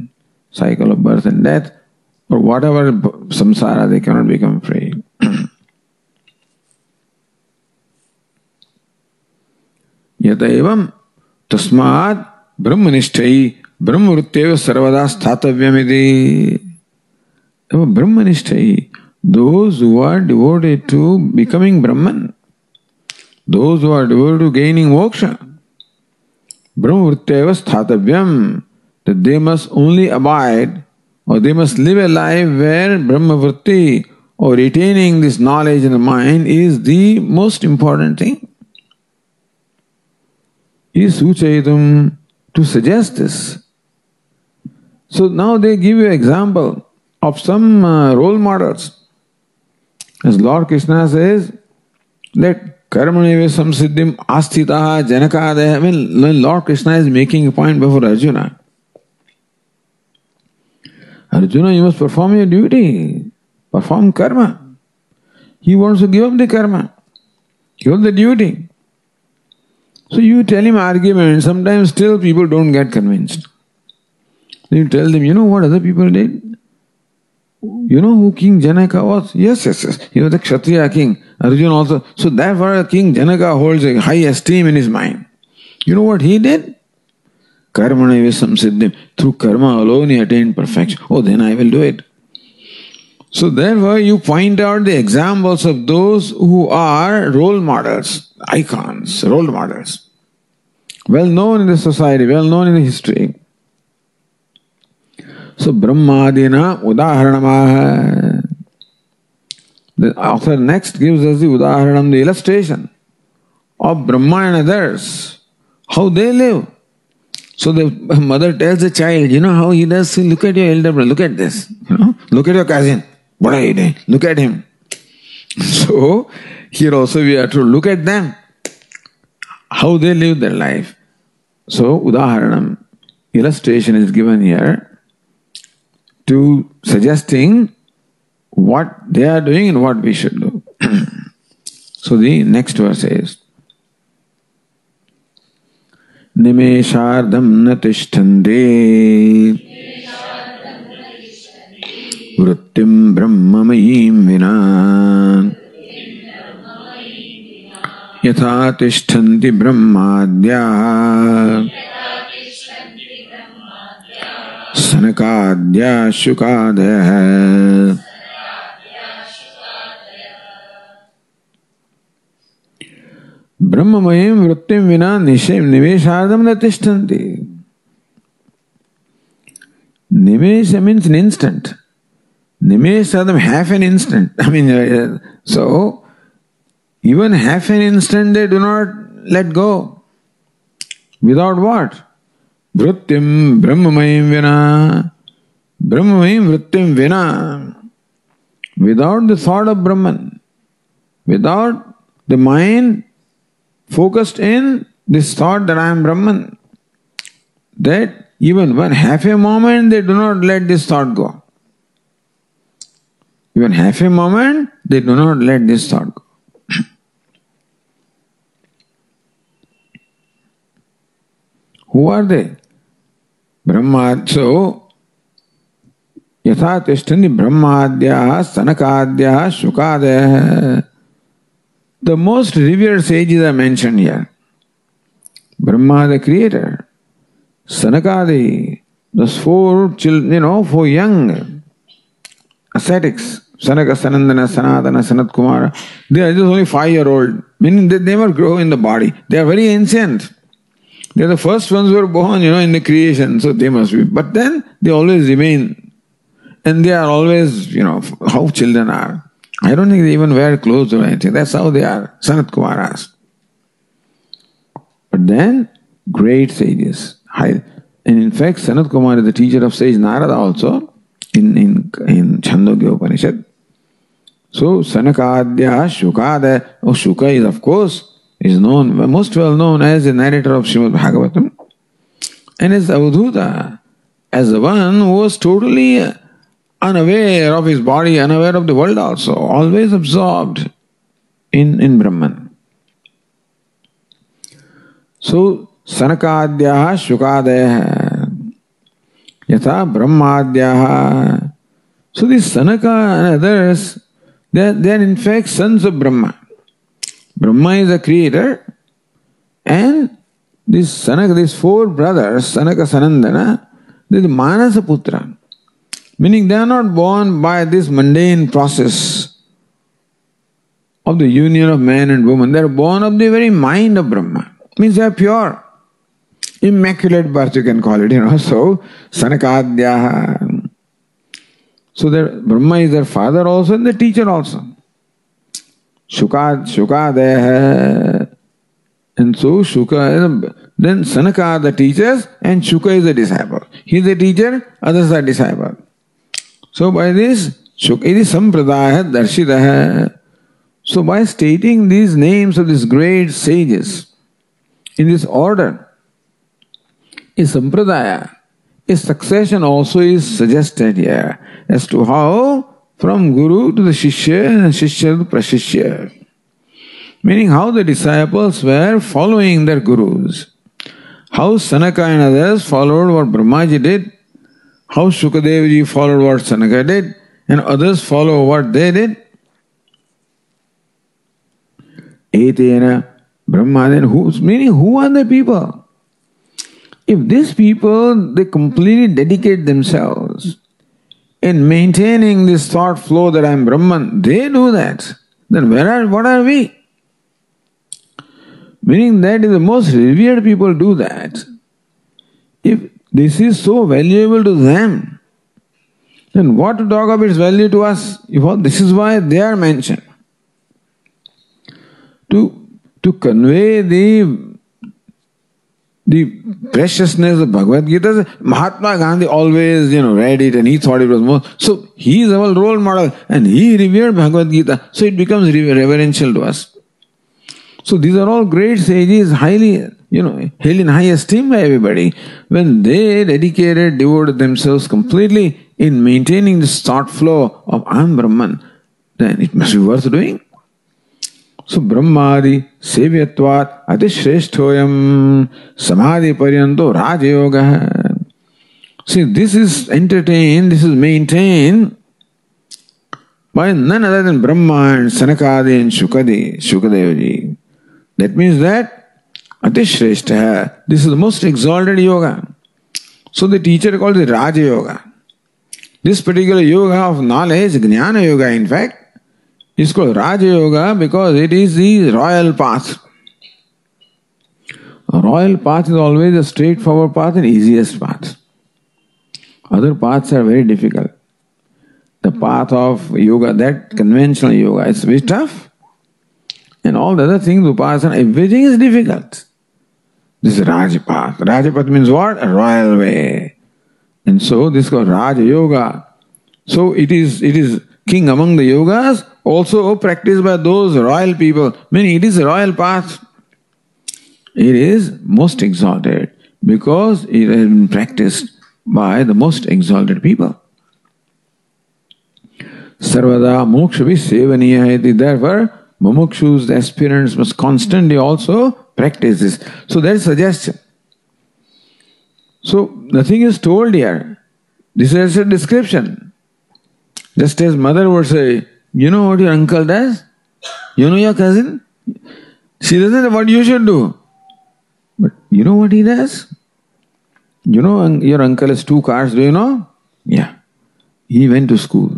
cycle of birth and death or whatever samsara, they cannot become free. यत एवं तस्मात् ब्रह्मनिष्ठई ब्रह्मवृत्तेव सर्वदा स्थातव्यमिति ब्रह्मनिष्ठई those who are devoted to becoming Brahman, those who are devoted to gaining moksha, Brahmavritteva sthatavyam, that they must only abide or they must live a life where Brahmavritti or retaining this knowledge in the mind is the most important thing is Suchayitam to suggest this. So now they give you example of some uh, role models. As Lord Krishna says that Karmaneva samsiddhim asthitaha janakadaya. I mean, Lord Krishna is making a point before Arjuna, Arjuna, you must perform your duty, perform karma. He wants to give up the karma, give up the duty. So you tell him argument, sometimes still people don't get convinced. You tell them, you know what other people did? You know who King Janaka was? Yes, yes, yes. He was a Kshatriya king. Arjuna also. So therefore King Janaka holds a high esteem in his mind. You know what he did? Karma samsiddhim. Through karma alone he attained perfection. Oh, then I will do it. So therefore you point out the examples of those who are role models, icons, role models. Well known in the society, well known in the history. So Brahmadina Udaharanamaha. The author next gives us the Udaharanam, the illustration of Brahma and others, how they live. So the mother tells the child, you know how he does, look at your elder brother, look at this, you know, look at your cousin. What are you doing? Look at him. So here also we have to look at them, how they live their life. So Udaharanam, illustration is given here to suggesting what they are doing and what we should do. so the next verse is निमेषार्धं न तिष्ठन्ते। वृत्तिं ब्रह्ममयीं विना। यथा तिष्ठन्ति ब्रह्माद्याः। सनकाद्या ब्रह्ममयीं वृत्तिं विना निशे निवेशार्धम न तिष्ठन्ति Nimesh means an instant. Nimesh sadam half an instant. I mean, uh, so even half an instant they do not let go. Without what? Vrittim brahmamayim vina. Brahmamayim vrittim vina. Without the thought of Brahman, without the mind focused in this thought that I am Brahman, that even one half a moment they do not let this thought go. Even half a moment they do not let this thought go. Who are they? Brahma. So, यथा तिष्ठन्ति ब्रह्माद्याः सनकाद्याः शुकादयः The most revered sages are mentioned here. Brahma, the creator, Sanakadi, those four children, you know, four young ascetics, Sanaka, Sanandana, Sanatana, Sanat Kumara, they are just only five year old, meaning they never grow in the body. They are very ancient. They are the first ones who were born, you know, in the creation, so they must be. But then they always remain. And they are always, you know, how children are. I don't think they even wear clothes or anything. That's how they are. Sanat Kumaras. But then, great sages. And in fact, Sanat Kumar is the teacher of sage Narada also in, in, in Chandogya Upanishad. So, Sanakadya, Shukada, oh, Shuka is of course, is known, most well known as the narrator of Srimad Bhagavatam. And as Avadhuta, as the one who was totally unaware of his body, unaware of the world also, always absorbed in, in Brahman. So, Sanakadyaha Shukadaya Yatha Brahmadyaha. So, these Sanaka and others, they are, they are in fact sons of Brahma. Brahma is the creator, and this Sanaka, these four brothers, Sanaka Sanandana, they are the Manasa Putra. Meaning they are not born by this mundane process of the union of man and woman. They are born of the very mind of Brahma. Means they are pure. Immaculate birth you can call it, you know. So, Sanakadyaha. So their Brahma is their father also and the teacher also. Shukad, Shukadaya. And so Shuka, then Sanaka the teachers and Shuka is the disciple. He is the teacher, others are disciple. So by this, Shukiri Sampradaya Darshitaha. So by stating these names of these great sages in this order, a sampradaya, a succession also is suggested here as to how from Guru to the Shishya and Shishya to Prashishya. Meaning how the disciples were following their gurus. How Sanaka and others followed what Brahmaji did how Shukadev followed what Sanaka did and others follow what they did. Etena then who's meaning who are the people? if these people they completely dedicate themselves in maintaining this thought flow that I am Brahman, they do that. Then where are what are we? Meaning that the most revered people do that, if this is so valuable to them, then what to talk of its value to us? This is why they are mentioned. To, to convey the the preciousness of Bhagavad Gita, Mahatma Gandhi always, you know, read it and he thought it was more. So he is our role model and he revered Bhagavad Gita. So it becomes reverential to us. So these are all great sages, highly, you know, held in high esteem by everybody. When they dedicated, devoted themselves completely in maintaining this thought flow of Aham Brahman, then it must be worth doing. So Brahmadi Sevyatvat Atishreshthoyam Samadhi Paryanto Raja Yoga. See, this is entertained, this is maintained by none other than Brahma and Sanakadi and Shukadi, Shukadevaji. That means that this is the most exalted yoga. So the teacher called it Raja Yoga. This particular yoga of knowledge, Jnana Yoga in fact, it's called Raja Yoga because it is the royal path. A royal path is always a straightforward path and easiest path. Other paths are very difficult. The path of yoga, that conventional yoga, is very tough. And all the other things, upasana, everything is difficult. This is Rajapath. Rajapath means what? A royal way. And so this is called Raja Yoga. So it is it is king among the yogas also practiced by those royal people, meaning it is a royal path. It is most exalted because it has been practiced by the most exalted people. Sarvada moksha sevaniya Therefore, mumukshus, the aspirants, must constantly also practice this. So that is suggestion. So nothing is told here. This is a description. Just as mother would say, you know what your uncle does? You know your cousin? She doesn't know what you should do. But you know what he does? You know your uncle has two cars, do you know? Yeah. He went to school.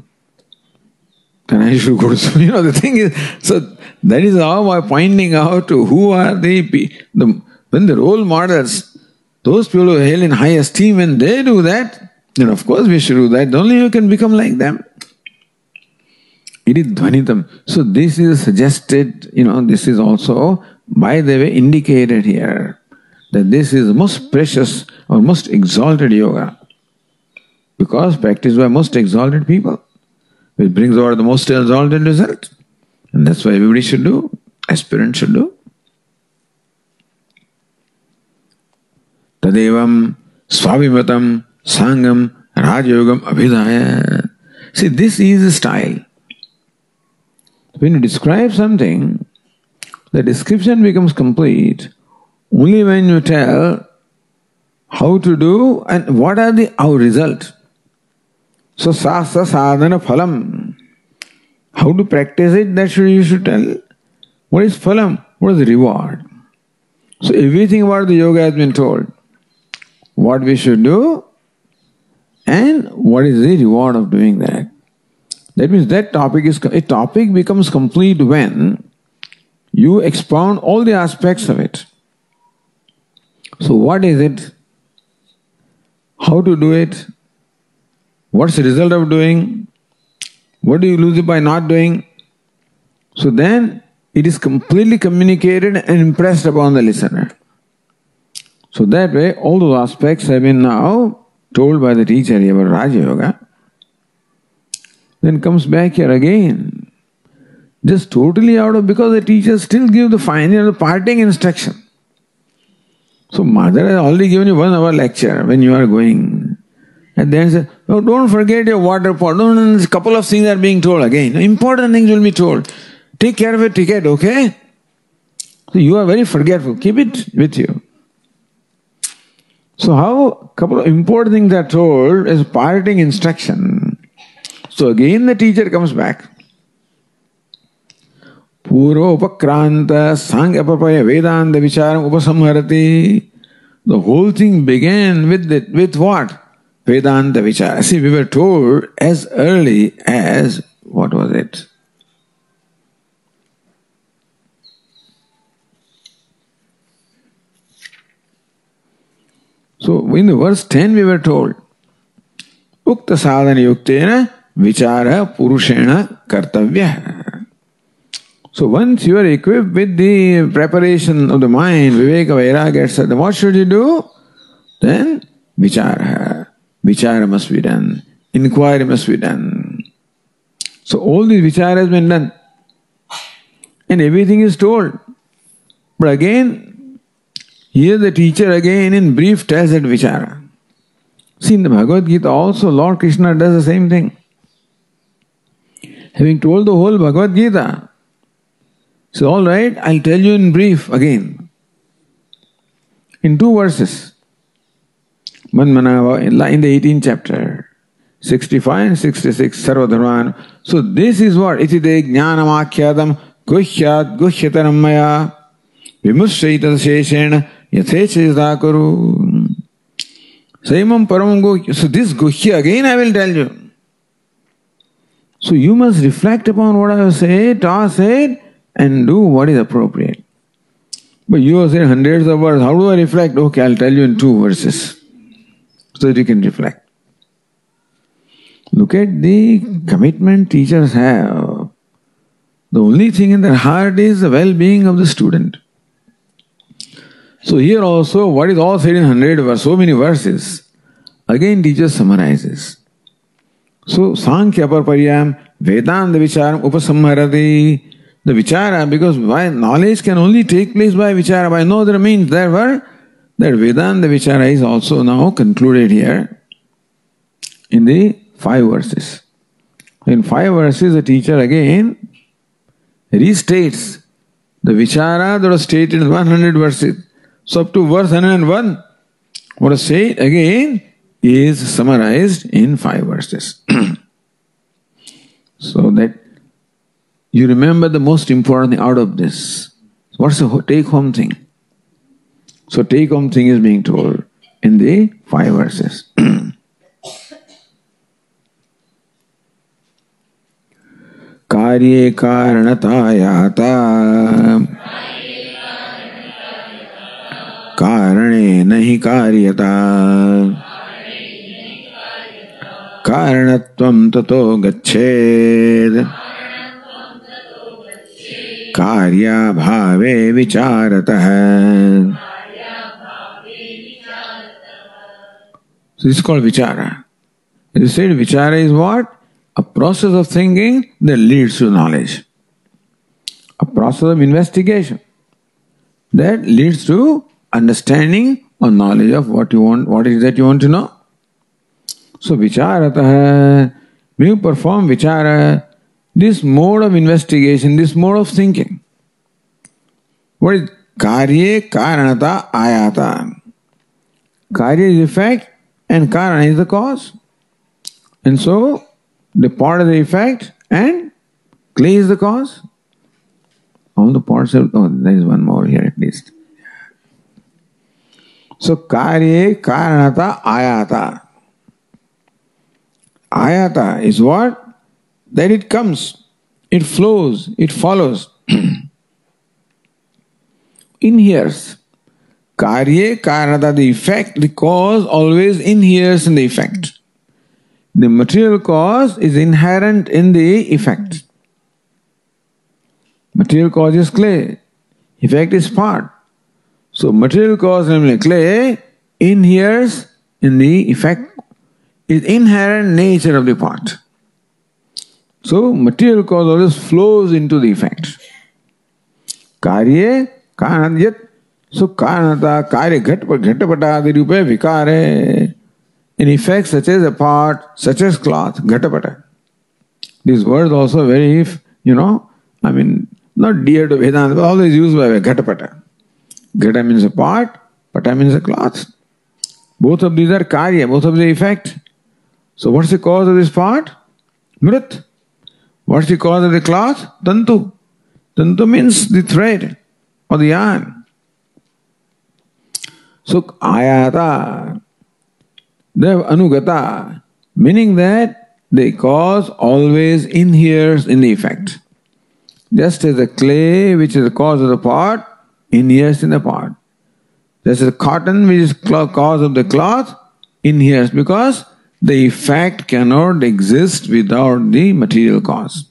Then I should go to school. You know, the thing is, so that is how I'm pointing out who are the, the when the role models, those people who are held in high esteem, when they do that, then of course we should do that. Only you can become like them. It is dhvanitam. So this is suggested, you know, this is also, by the way, indicated here that this is most precious or most exalted yoga because practiced by most exalted people, which brings about the most exalted result. And that's why everybody should do, aspirant should do. Tadevam swavimatam sangam rajyogam abhidaya. See, this is the style. When you describe something, the description becomes complete only when you tell how to do and what are the our result. So sasa sadhana phalam. How to practice it, that should you should tell. What is phalam? What is the reward? So everything about the yoga has been told. What we should do and what is the reward of doing that. That means that topic is a topic becomes complete when you expound all the aspects of it. So what is it? How to do it? What's the result of doing? What do you lose it by not doing? So then it is completely communicated and impressed upon the listener. So that way all those aspects have been now told by the teacher about Raja Yoga then comes back here again. Just totally out of because the teacher still give the final parting instruction. So mother has already given you one hour lecture when you are going. And then said, oh, don't forget your water pot. No, no, no, a couple of things are being told again. Important things will be told. Take care of your ticket, okay? So you are very forgetful. Keep it with you. So how couple of important things are told as parting instruction. So again the teacher comes back. Purva upakranta sangapapaya vedanta vicharam upasamharati. The whole thing began with the, with what? Vedanta Vichara. See, we were told as early as what was it? So in the verse 10 we were told, Ukta sadhana yuktena vichara purushena kartavya. So once you are equipped with the preparation of the mind, viveka, vairagya, what should you do? Then vichara. Vichara must be done. Inquiry must be done. So all this vichara has been done. And everything is told. But again, here the teacher again in brief tells that vichara. See in the Bhagavad Gita also Lord Krishna does the same thing. Having told the whole Bhagavad Gita, so, all right, I'll tell you in brief again. In two verses. Manmanava in the 18th chapter. 65 and 66 Sarvadharman. So this is what Itide Jnanamakhyadam Guhyat Guhyataram Maya Vimushaitat Sheshena Yathechidakuru. Saimam Paramam. So this Guhya again I will tell you. So you must reflect upon what I have said, taught, said, and do what is appropriate. But you have said hundreds of words. How do I reflect? Okay, I'll tell you in two verses so that you can reflect. Look at the commitment teachers have. The only thing in their heart is the well being of the student. So, here also, what is all said in 100 verses, so many verses, again, teacher summarizes. So, Sankhya Parparyam, Vedanta Vicharam Upasamharati, the Vichara, because why knowledge can only take place by Vichara, by no other means. Therefore, that Vedanta Vichara is also now concluded here in the five verses. In five verses, the teacher again restates the Vichara that was stated in 100 verses. So, up to verse 101, what is said again is summarized in five verses. so that you remember the most important out of this. What's the take home thing? So, take home thing is being told in the five verses. कार्ये कारणतायाता कारणे नहि कार्यता कारणत्वं ततो गच्छेत् कार्याभावे विचारतः So this is called vichara. As you said, vichara is what? A process of thinking that leads to knowledge. A process of investigation that leads to understanding or knowledge of what you want, what is that you want to know. So vicharata, when you perform vichara, this mode of investigation, this mode of thinking, what is karye karanata ayata? Karya is effect and karana is the cause. And so the part of the effect and clay is the cause. All the parts of oh there is one more here at least. So karye karanata ayata. Ayata is what? That it comes, it flows, it follows. inheres. Karye karanata, the effect, the cause always inheres in the effect. The material cause is inherent in the effect. Material cause is clay, effect is part. So material cause, namely clay, inheres in the effect, is inherent nature of the part. So material cause always flows into the effect. Karye karanat सुखानता कार्य घट पर घट पटा आदि रूपे विकार है। In effect such as a pot such as cloth घट पट this word also very if you know I mean not dear to Vedanta all is use by घट पट घट मीन्स अ पार्ट पट means a cloth both of these are कार्य both of the effect so what's cause of this pot मृत। What's cause of the cloth तंतु। तंतु means the thread or the यान So ayata, the anugata, meaning that the cause always inheres in the effect. Just as the clay, which is the cause of the pot, inheres in the pot. Just as cotton, which is the cause of the cloth, inheres because the effect cannot exist without the material cause.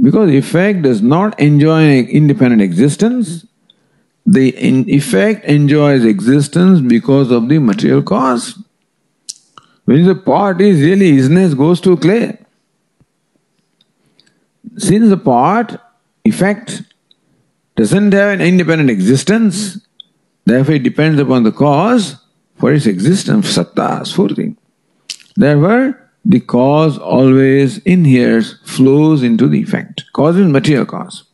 Because the effect does not enjoy independent existence, the effect enjoys existence because of the material cause. When the pot is really isness goes to clay. Since the pot, effect, doesn't have an independent existence, therefore it depends upon the cause for its existence, satta, sfurti. Therefore, the cause always inheres, flows into the effect. Cause is material cause.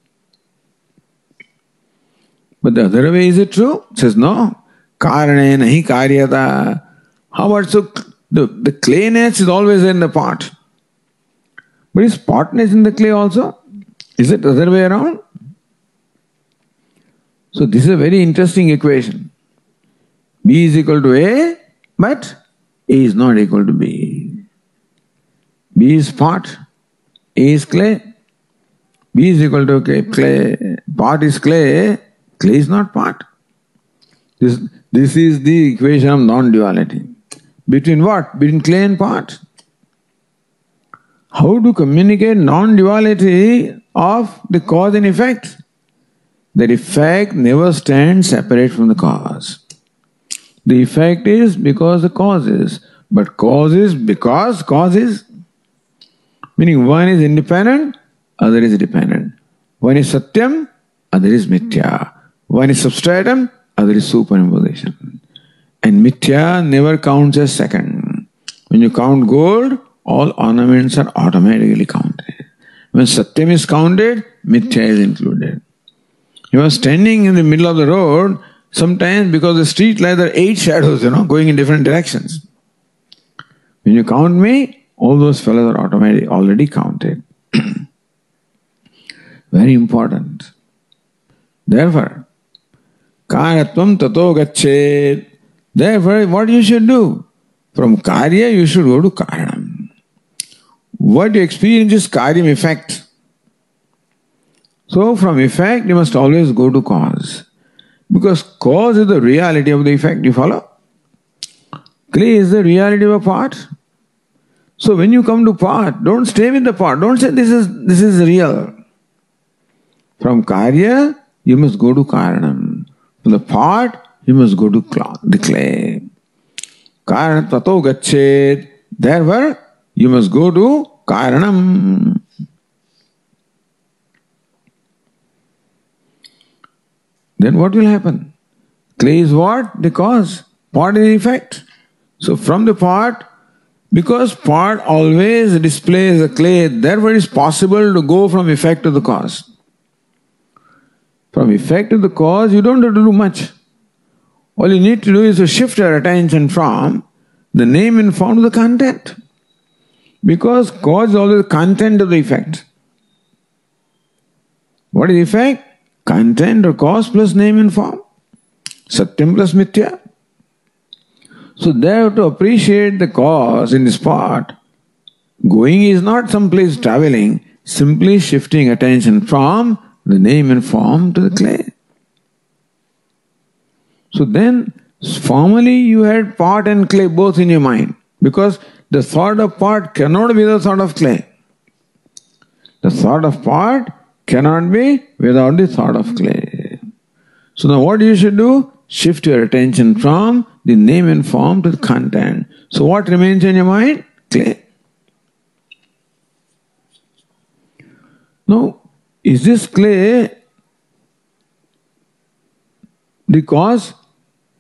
But the other way, is it true? Says no. Karane nahi karyata. How about so the, the clayness is always in the pot. But is potness in the clay also? Is it the other way around? So this is a very interesting equation. B is equal to A, but A is not equal to B. B is pot, A is clay. B is equal to clay, pot is clay, clay is not part. This, this is the equation of non-duality. Between what? Between clay and pot. How to communicate non-duality of the cause and effect? That effect never stands separate from the cause. The effect is because the cause is, but cause is because cause is. Meaning one is independent, other is dependent. One is satyam, other is mithya. One is substratum, other is superimposition. And mithya never counts as second. When you count gold, all ornaments are automatically counted. When satyam is counted, mithya is included. You are standing in the middle of the road, sometimes because the street lights are eight shadows, you know, going in different directions. When you count me, all those fellows are automatically already counted. Very important. Therefore, karatvam tato gachet. Therefore, what you should do? From karya, you should go to karanam. What you experience is karyam effect. So, from effect, you must always go to cause. Because cause is the reality of the effect, you follow? Clay is the reality of a pot. So when you come to pot, don't stay with the pot. Don't say this is this is real. From karya, you must go to karanam. The pot, you must go to the clay. Karanam tato gachet. Therefore, you must go to karanam. Then what will happen? Clay is what? The cause. Pot is the effect. So from the pot, because pot always displays the clay, therefore it is possible to go from effect to the cause. From effect to the cause, you don't have to do much. All you need to do is to shift your attention from the name and form to the content. Because cause is always content of the effect. What is effect? Content or cause plus name and form. Satyam plus mithya. So there to appreciate the cause in this part, going is not someplace traveling, simply shifting attention from the name and form to the clay. So then, formally you had pot and clay both in your mind because the thought of pot cannot be the thought of clay. The thought of pot cannot be without the thought of clay. So now what you should do? Shift your attention from the name and form to the content. So what remains in your mind? Clay. Now, is this clay the cause?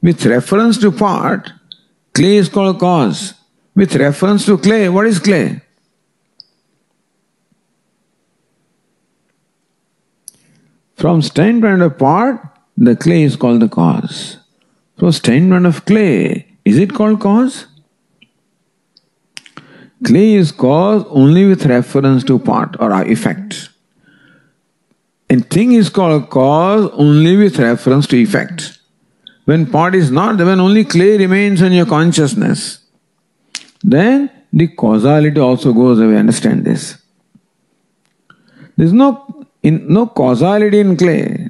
With reference to part, clay is called cause. With reference to clay, what is clay? From standpoint of part, the clay is called the cause. From standpoint of clay, is it called cause? Clay is cause only with reference to part or effect. And thing is called cause only with reference to effect. when part is not when only clay remains in your consciousness, then the causality also goes away. Understand this. There is no, in, no causality in clay.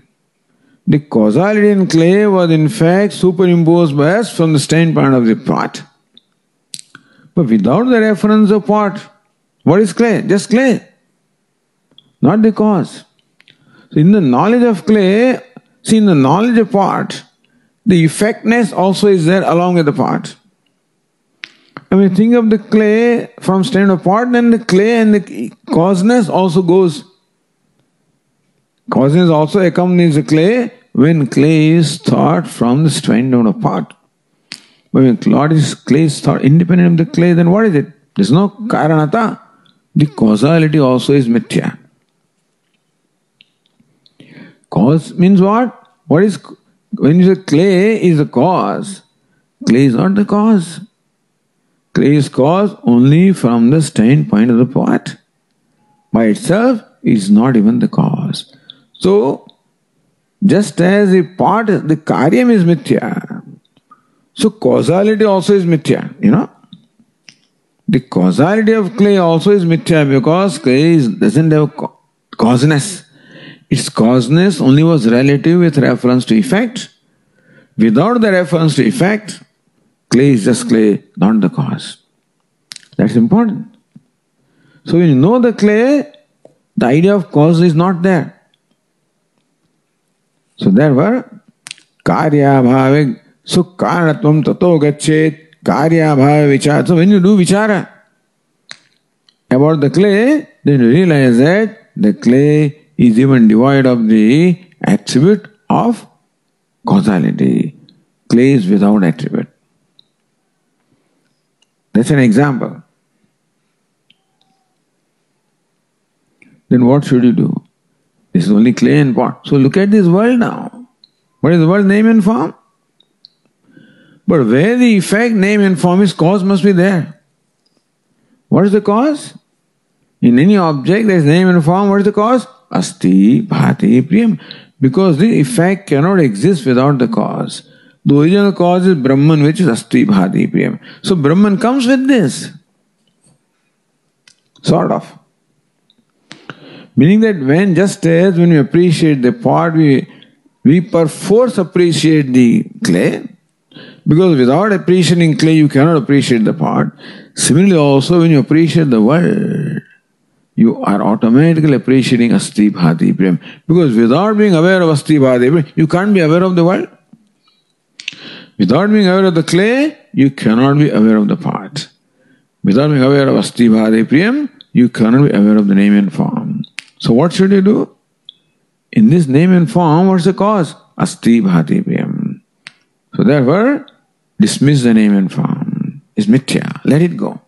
The causality in clay was in fact superimposed by us from the standpoint of the pot. But without the reference of pot, what is clay? Just clay. Not the cause. So in the knowledge of clay, see in the knowledge of pot, the effectness also is there along with the part. I mean, think of the clay from stand pot, then the clay and the causeness also goes. Causeness also accompanies the clay when clay is thought from the of pot. But when clay is, clay is thought independent of the clay, then what is it? There's no karanata. The causality also is mithya. Cause means what? What is when you say clay is the cause? Clay is not the cause. Clay is cause only from the standpoint of the pot. By itself is not even the cause. So, just as the pot, the karyam is mithya, so causality also is mithya, you know. The causality of clay also is mithya because clay is, doesn't have causeness. Its causeness only was relative with reference to effect. Without the reference to effect, clay is just clay, not the cause. That's important. So when you know the clay, the idea of cause is not there. So therefore, karyabhave, so karanatvam tato gachet, karyabhave vichara. So when you do vichara about the clay, then you realize that the clay is even devoid of the attribute of causality. Clay is without attribute. That's an example. Then what should you do? This is only clay and pot. So look at this world now. What is the world name and form? But where the effect, name and form is, cause must be there. What is the cause? In any object there is name and form. What is the cause? Asti bhati priyam. Because the effect cannot exist without the cause. The original cause is Brahman, which is asti bhati priyam. So Brahman comes with this. Sort of. Meaning that when just as when we appreciate the pot, we, we perforce appreciate the clay. Because without appreciating clay, you cannot appreciate the pot. Similarly, also when you appreciate the world, you are automatically appreciating Asti Bhati Priyam. Because without being aware of Asti Bhati Priyam, you can't be aware of the world. Without being aware of the clay, you cannot be aware of the pot. Without being aware of Asti Bhati Priyam, you cannot be aware of the name and form. So what should you do? In this name and form, what's the cause? Asti Bhati Priyam. So therefore, dismiss the name and form. It's mithya. Let it go.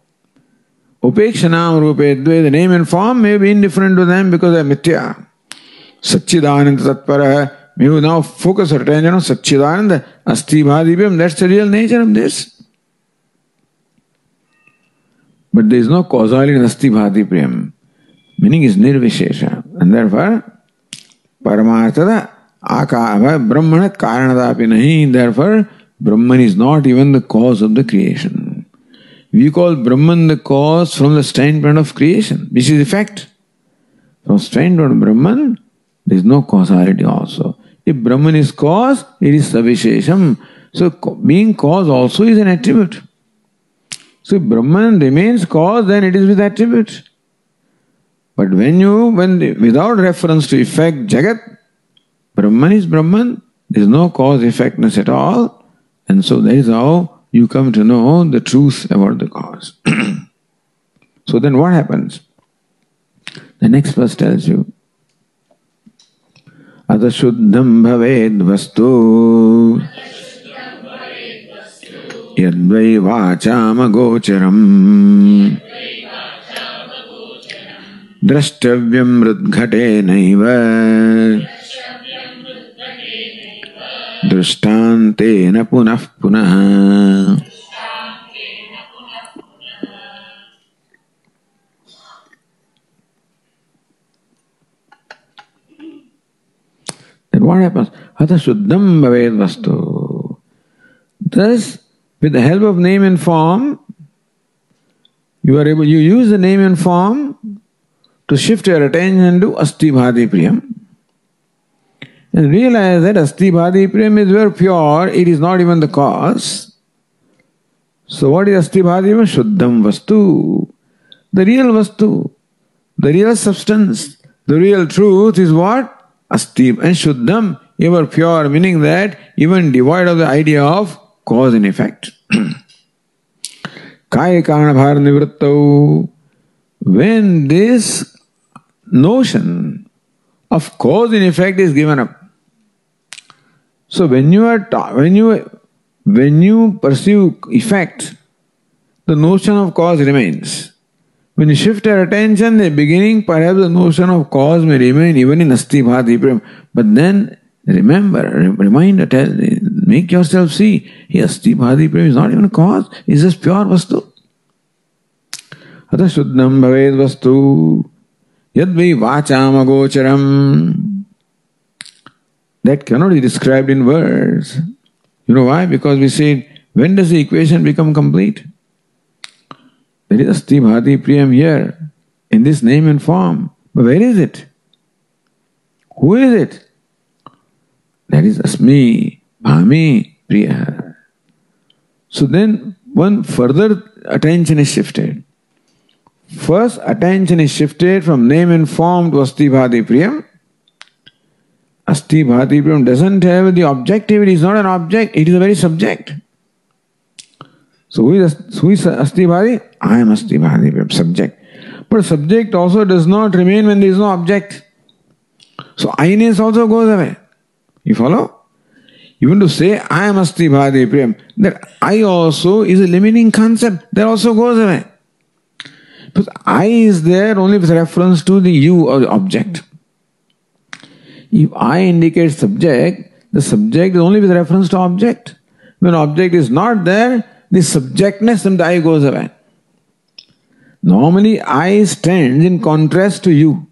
Upekshanam rupe the name and form may be indifferent to them because they're mithya. Satchidananda tatpara, may you now focus our attention on Satchidananda, Asti Bhati Priyam, that's the real nature of this. But there is no causality in Asti Bhati Priyam. Meaning is nirvishesha. And therefore, Paramarthada akava brahmana karanadapi nahi. Therefore, Brahman is not even the cause of the creation. We call Brahman the cause from the standpoint of creation, which is effect. From standpoint of Brahman, there is no causality also. If Brahman is cause, it is Savishesham. So being cause also is an attribute. So if Brahman remains cause, then it is with attribute. But when you, when without reference to effect, Jagat, Brahman is Brahman, there is no cause effectness at all, and so that is how you come to know the truth about the cause. so then what happens? The next verse tells you, अतशुद्धं भवेद्वस्तु यद्वै वाचामगोचरम् द्रष्टव्यं मृद्घटेनैव दृष्टान्तेन पुनः पुनः Then what happens? Hata Shuddham Bhaved Vastu. Thus, with the help of name and form, you are able, you use the name and form to shift your attention to Asti Bhadi Priyam. And realize that Asti Bhati Priyam is very pure, it is not even the cause. So what is Asti Bhati Priyam? Shuddham Vastu. The real Vastu, the real substance, the real truth is what? Asti and Shuddham, ever pure, meaning that even devoid of the idea of cause and effect. Kaya Karana Bhar. When this notion of cause and effect is given up, so when you are ta- when you when you pursue effect, the notion of cause remains. When you shift your attention, the beginning, perhaps the notion of cause may remain even in Asti Bhati But then remember, remind, tell, make yourself see, hey, Asti Bhati is not even a cause, it's just pure Vastu. अतः शुद्धम भवेद वस्तु यद वै वाचाम that cannot be described in words. You know why? Because we say, when does the equation become complete? There is Asti Bhati Priyam here, in this name and form. But where is it? Who is it? That is Asmi, Bhami, Priya. So then one further attention is shifted. First, attention is shifted from name and form to Asti Bhati Priyam. Asti Bhati doesn't have the objective, it is not an object, it is a very subject. So who is, who is Asti Bhati? I am Asti Bhati subject. But subject also does not remain when there is no object. So I-ness also goes away. You follow? Even to say I am Asti Bhati Priyam, that I also is a limiting concept, that also goes away. Because I is there only with reference to the you or the object. If I indicates subject, the subject is only with reference to object. When object is not there, the subjectness and the I goes away. Normally, I stands in contrast to you.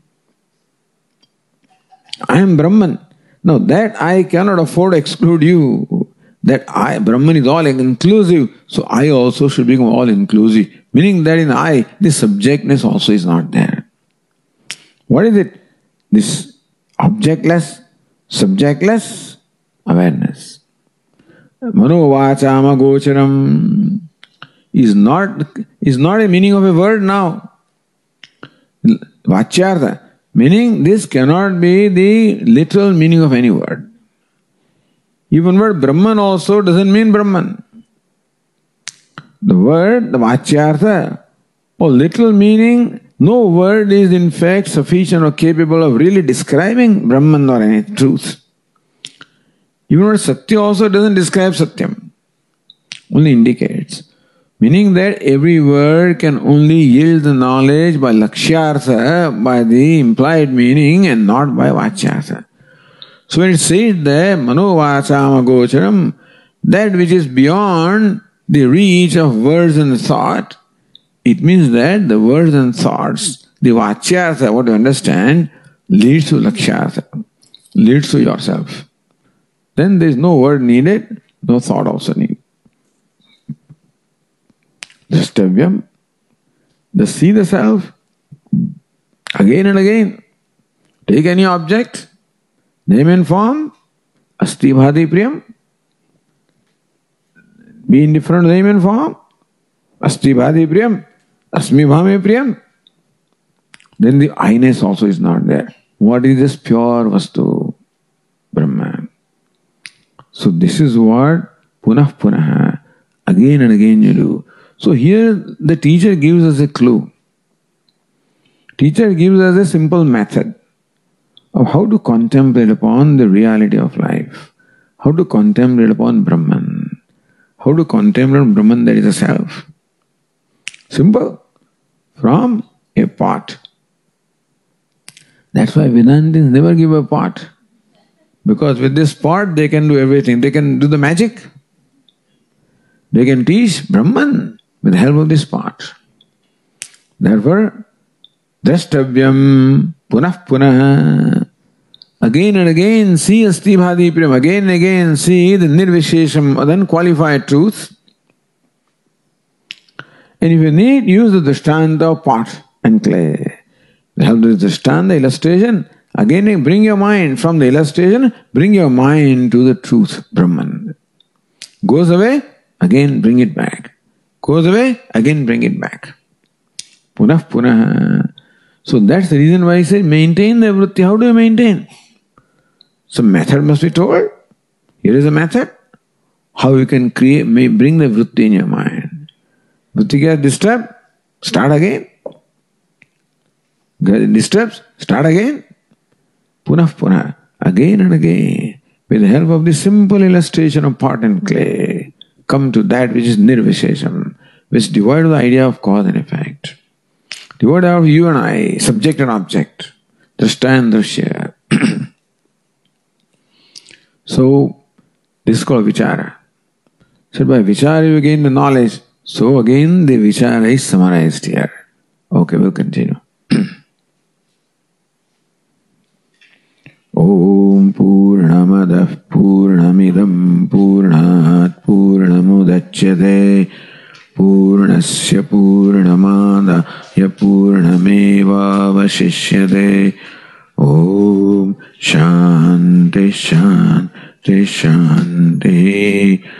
I am Brahman. Now that I cannot afford to exclude you. That I, Brahman is all inclusive, so I also should become all inclusive. Meaning that in I, the subjectness also is not there. What is it? This objectless, subjectless awareness. Manovachama gocharam is not, is not a meaning of a word now. Vachyartha, meaning this cannot be the literal meaning of any word. Even word Brahman also doesn't mean Brahman. The word, the Vachyartha, or literal meaning, no word is in fact sufficient or capable of really describing Brahman or any truth. Even Satya also doesn't describe Satyam, only indicates. Meaning that every word can only yield the knowledge by Lakshyartha, by the implied meaning, and not by Vachyartha. So when it says there, Manovachama Gocharam, that which is beyond the reach of words and thought, it means that the words and thoughts, the vachyartha, what you understand, leads to lakshyartha, leads to yourself. Then there is no word needed, no thought also needed. Drashtavyam, the see the self again and again. Take any object, name and form, asti bhati priyam, be indifferent name and form. Asti Bhati Priyam, Asmi Bhame Priyam. Then the I-ness also is not there. What is this pure Vastu? Brahman. So this is what punah punah, again and again you do. So here the teacher gives us a clue. Teacher gives us a simple method of how to contemplate upon the reality of life, how to contemplate upon Brahman. How to contemplate Brahman that is a self? Simple. From a pot. That's why Vedantins never give a pot. Because with this pot they can do everything. They can do the magic. They can teach Brahman with the help of this pot. Therefore, drashtavyam punah punah. again and again see Asti Bhati Priyam, again and again see the Nirvishesham, then qualified truth. And if you need, use the Drishtanta of pot and clay. Help the Drishtanta illustration. Again, bring your mind from the illustration, bring your mind to the truth, Brahman. Goes away, again bring it back. Goes away, again bring it back. Punah punah. So that's the reason why I say maintain the vritti. How do you maintain? Some method must be told. Here is a method. How you can create, may bring the vritti in your mind. Vritti gets disturbed, start again. Get disturbs, start again. Punah punah, again and again. With the help of the simple illustration of pot and clay, come to that which is nirvishesham, which devoid of the idea of cause and effect. Devoid of you and I, subject and object, drashta and drashya. So, this is called vichara. So, by vichara you gain the knowledge. So, again, the vichara is summarized here. Okay, we'll continue. ॐ पूर्णमदः पूर्णमिदं पूर्णात् पूर्णमुदच्यते पूर्णस्य पूर्णमादाय पूर्णमेवावशिष्यते ॐ शान्ति शान्ति शान्तिः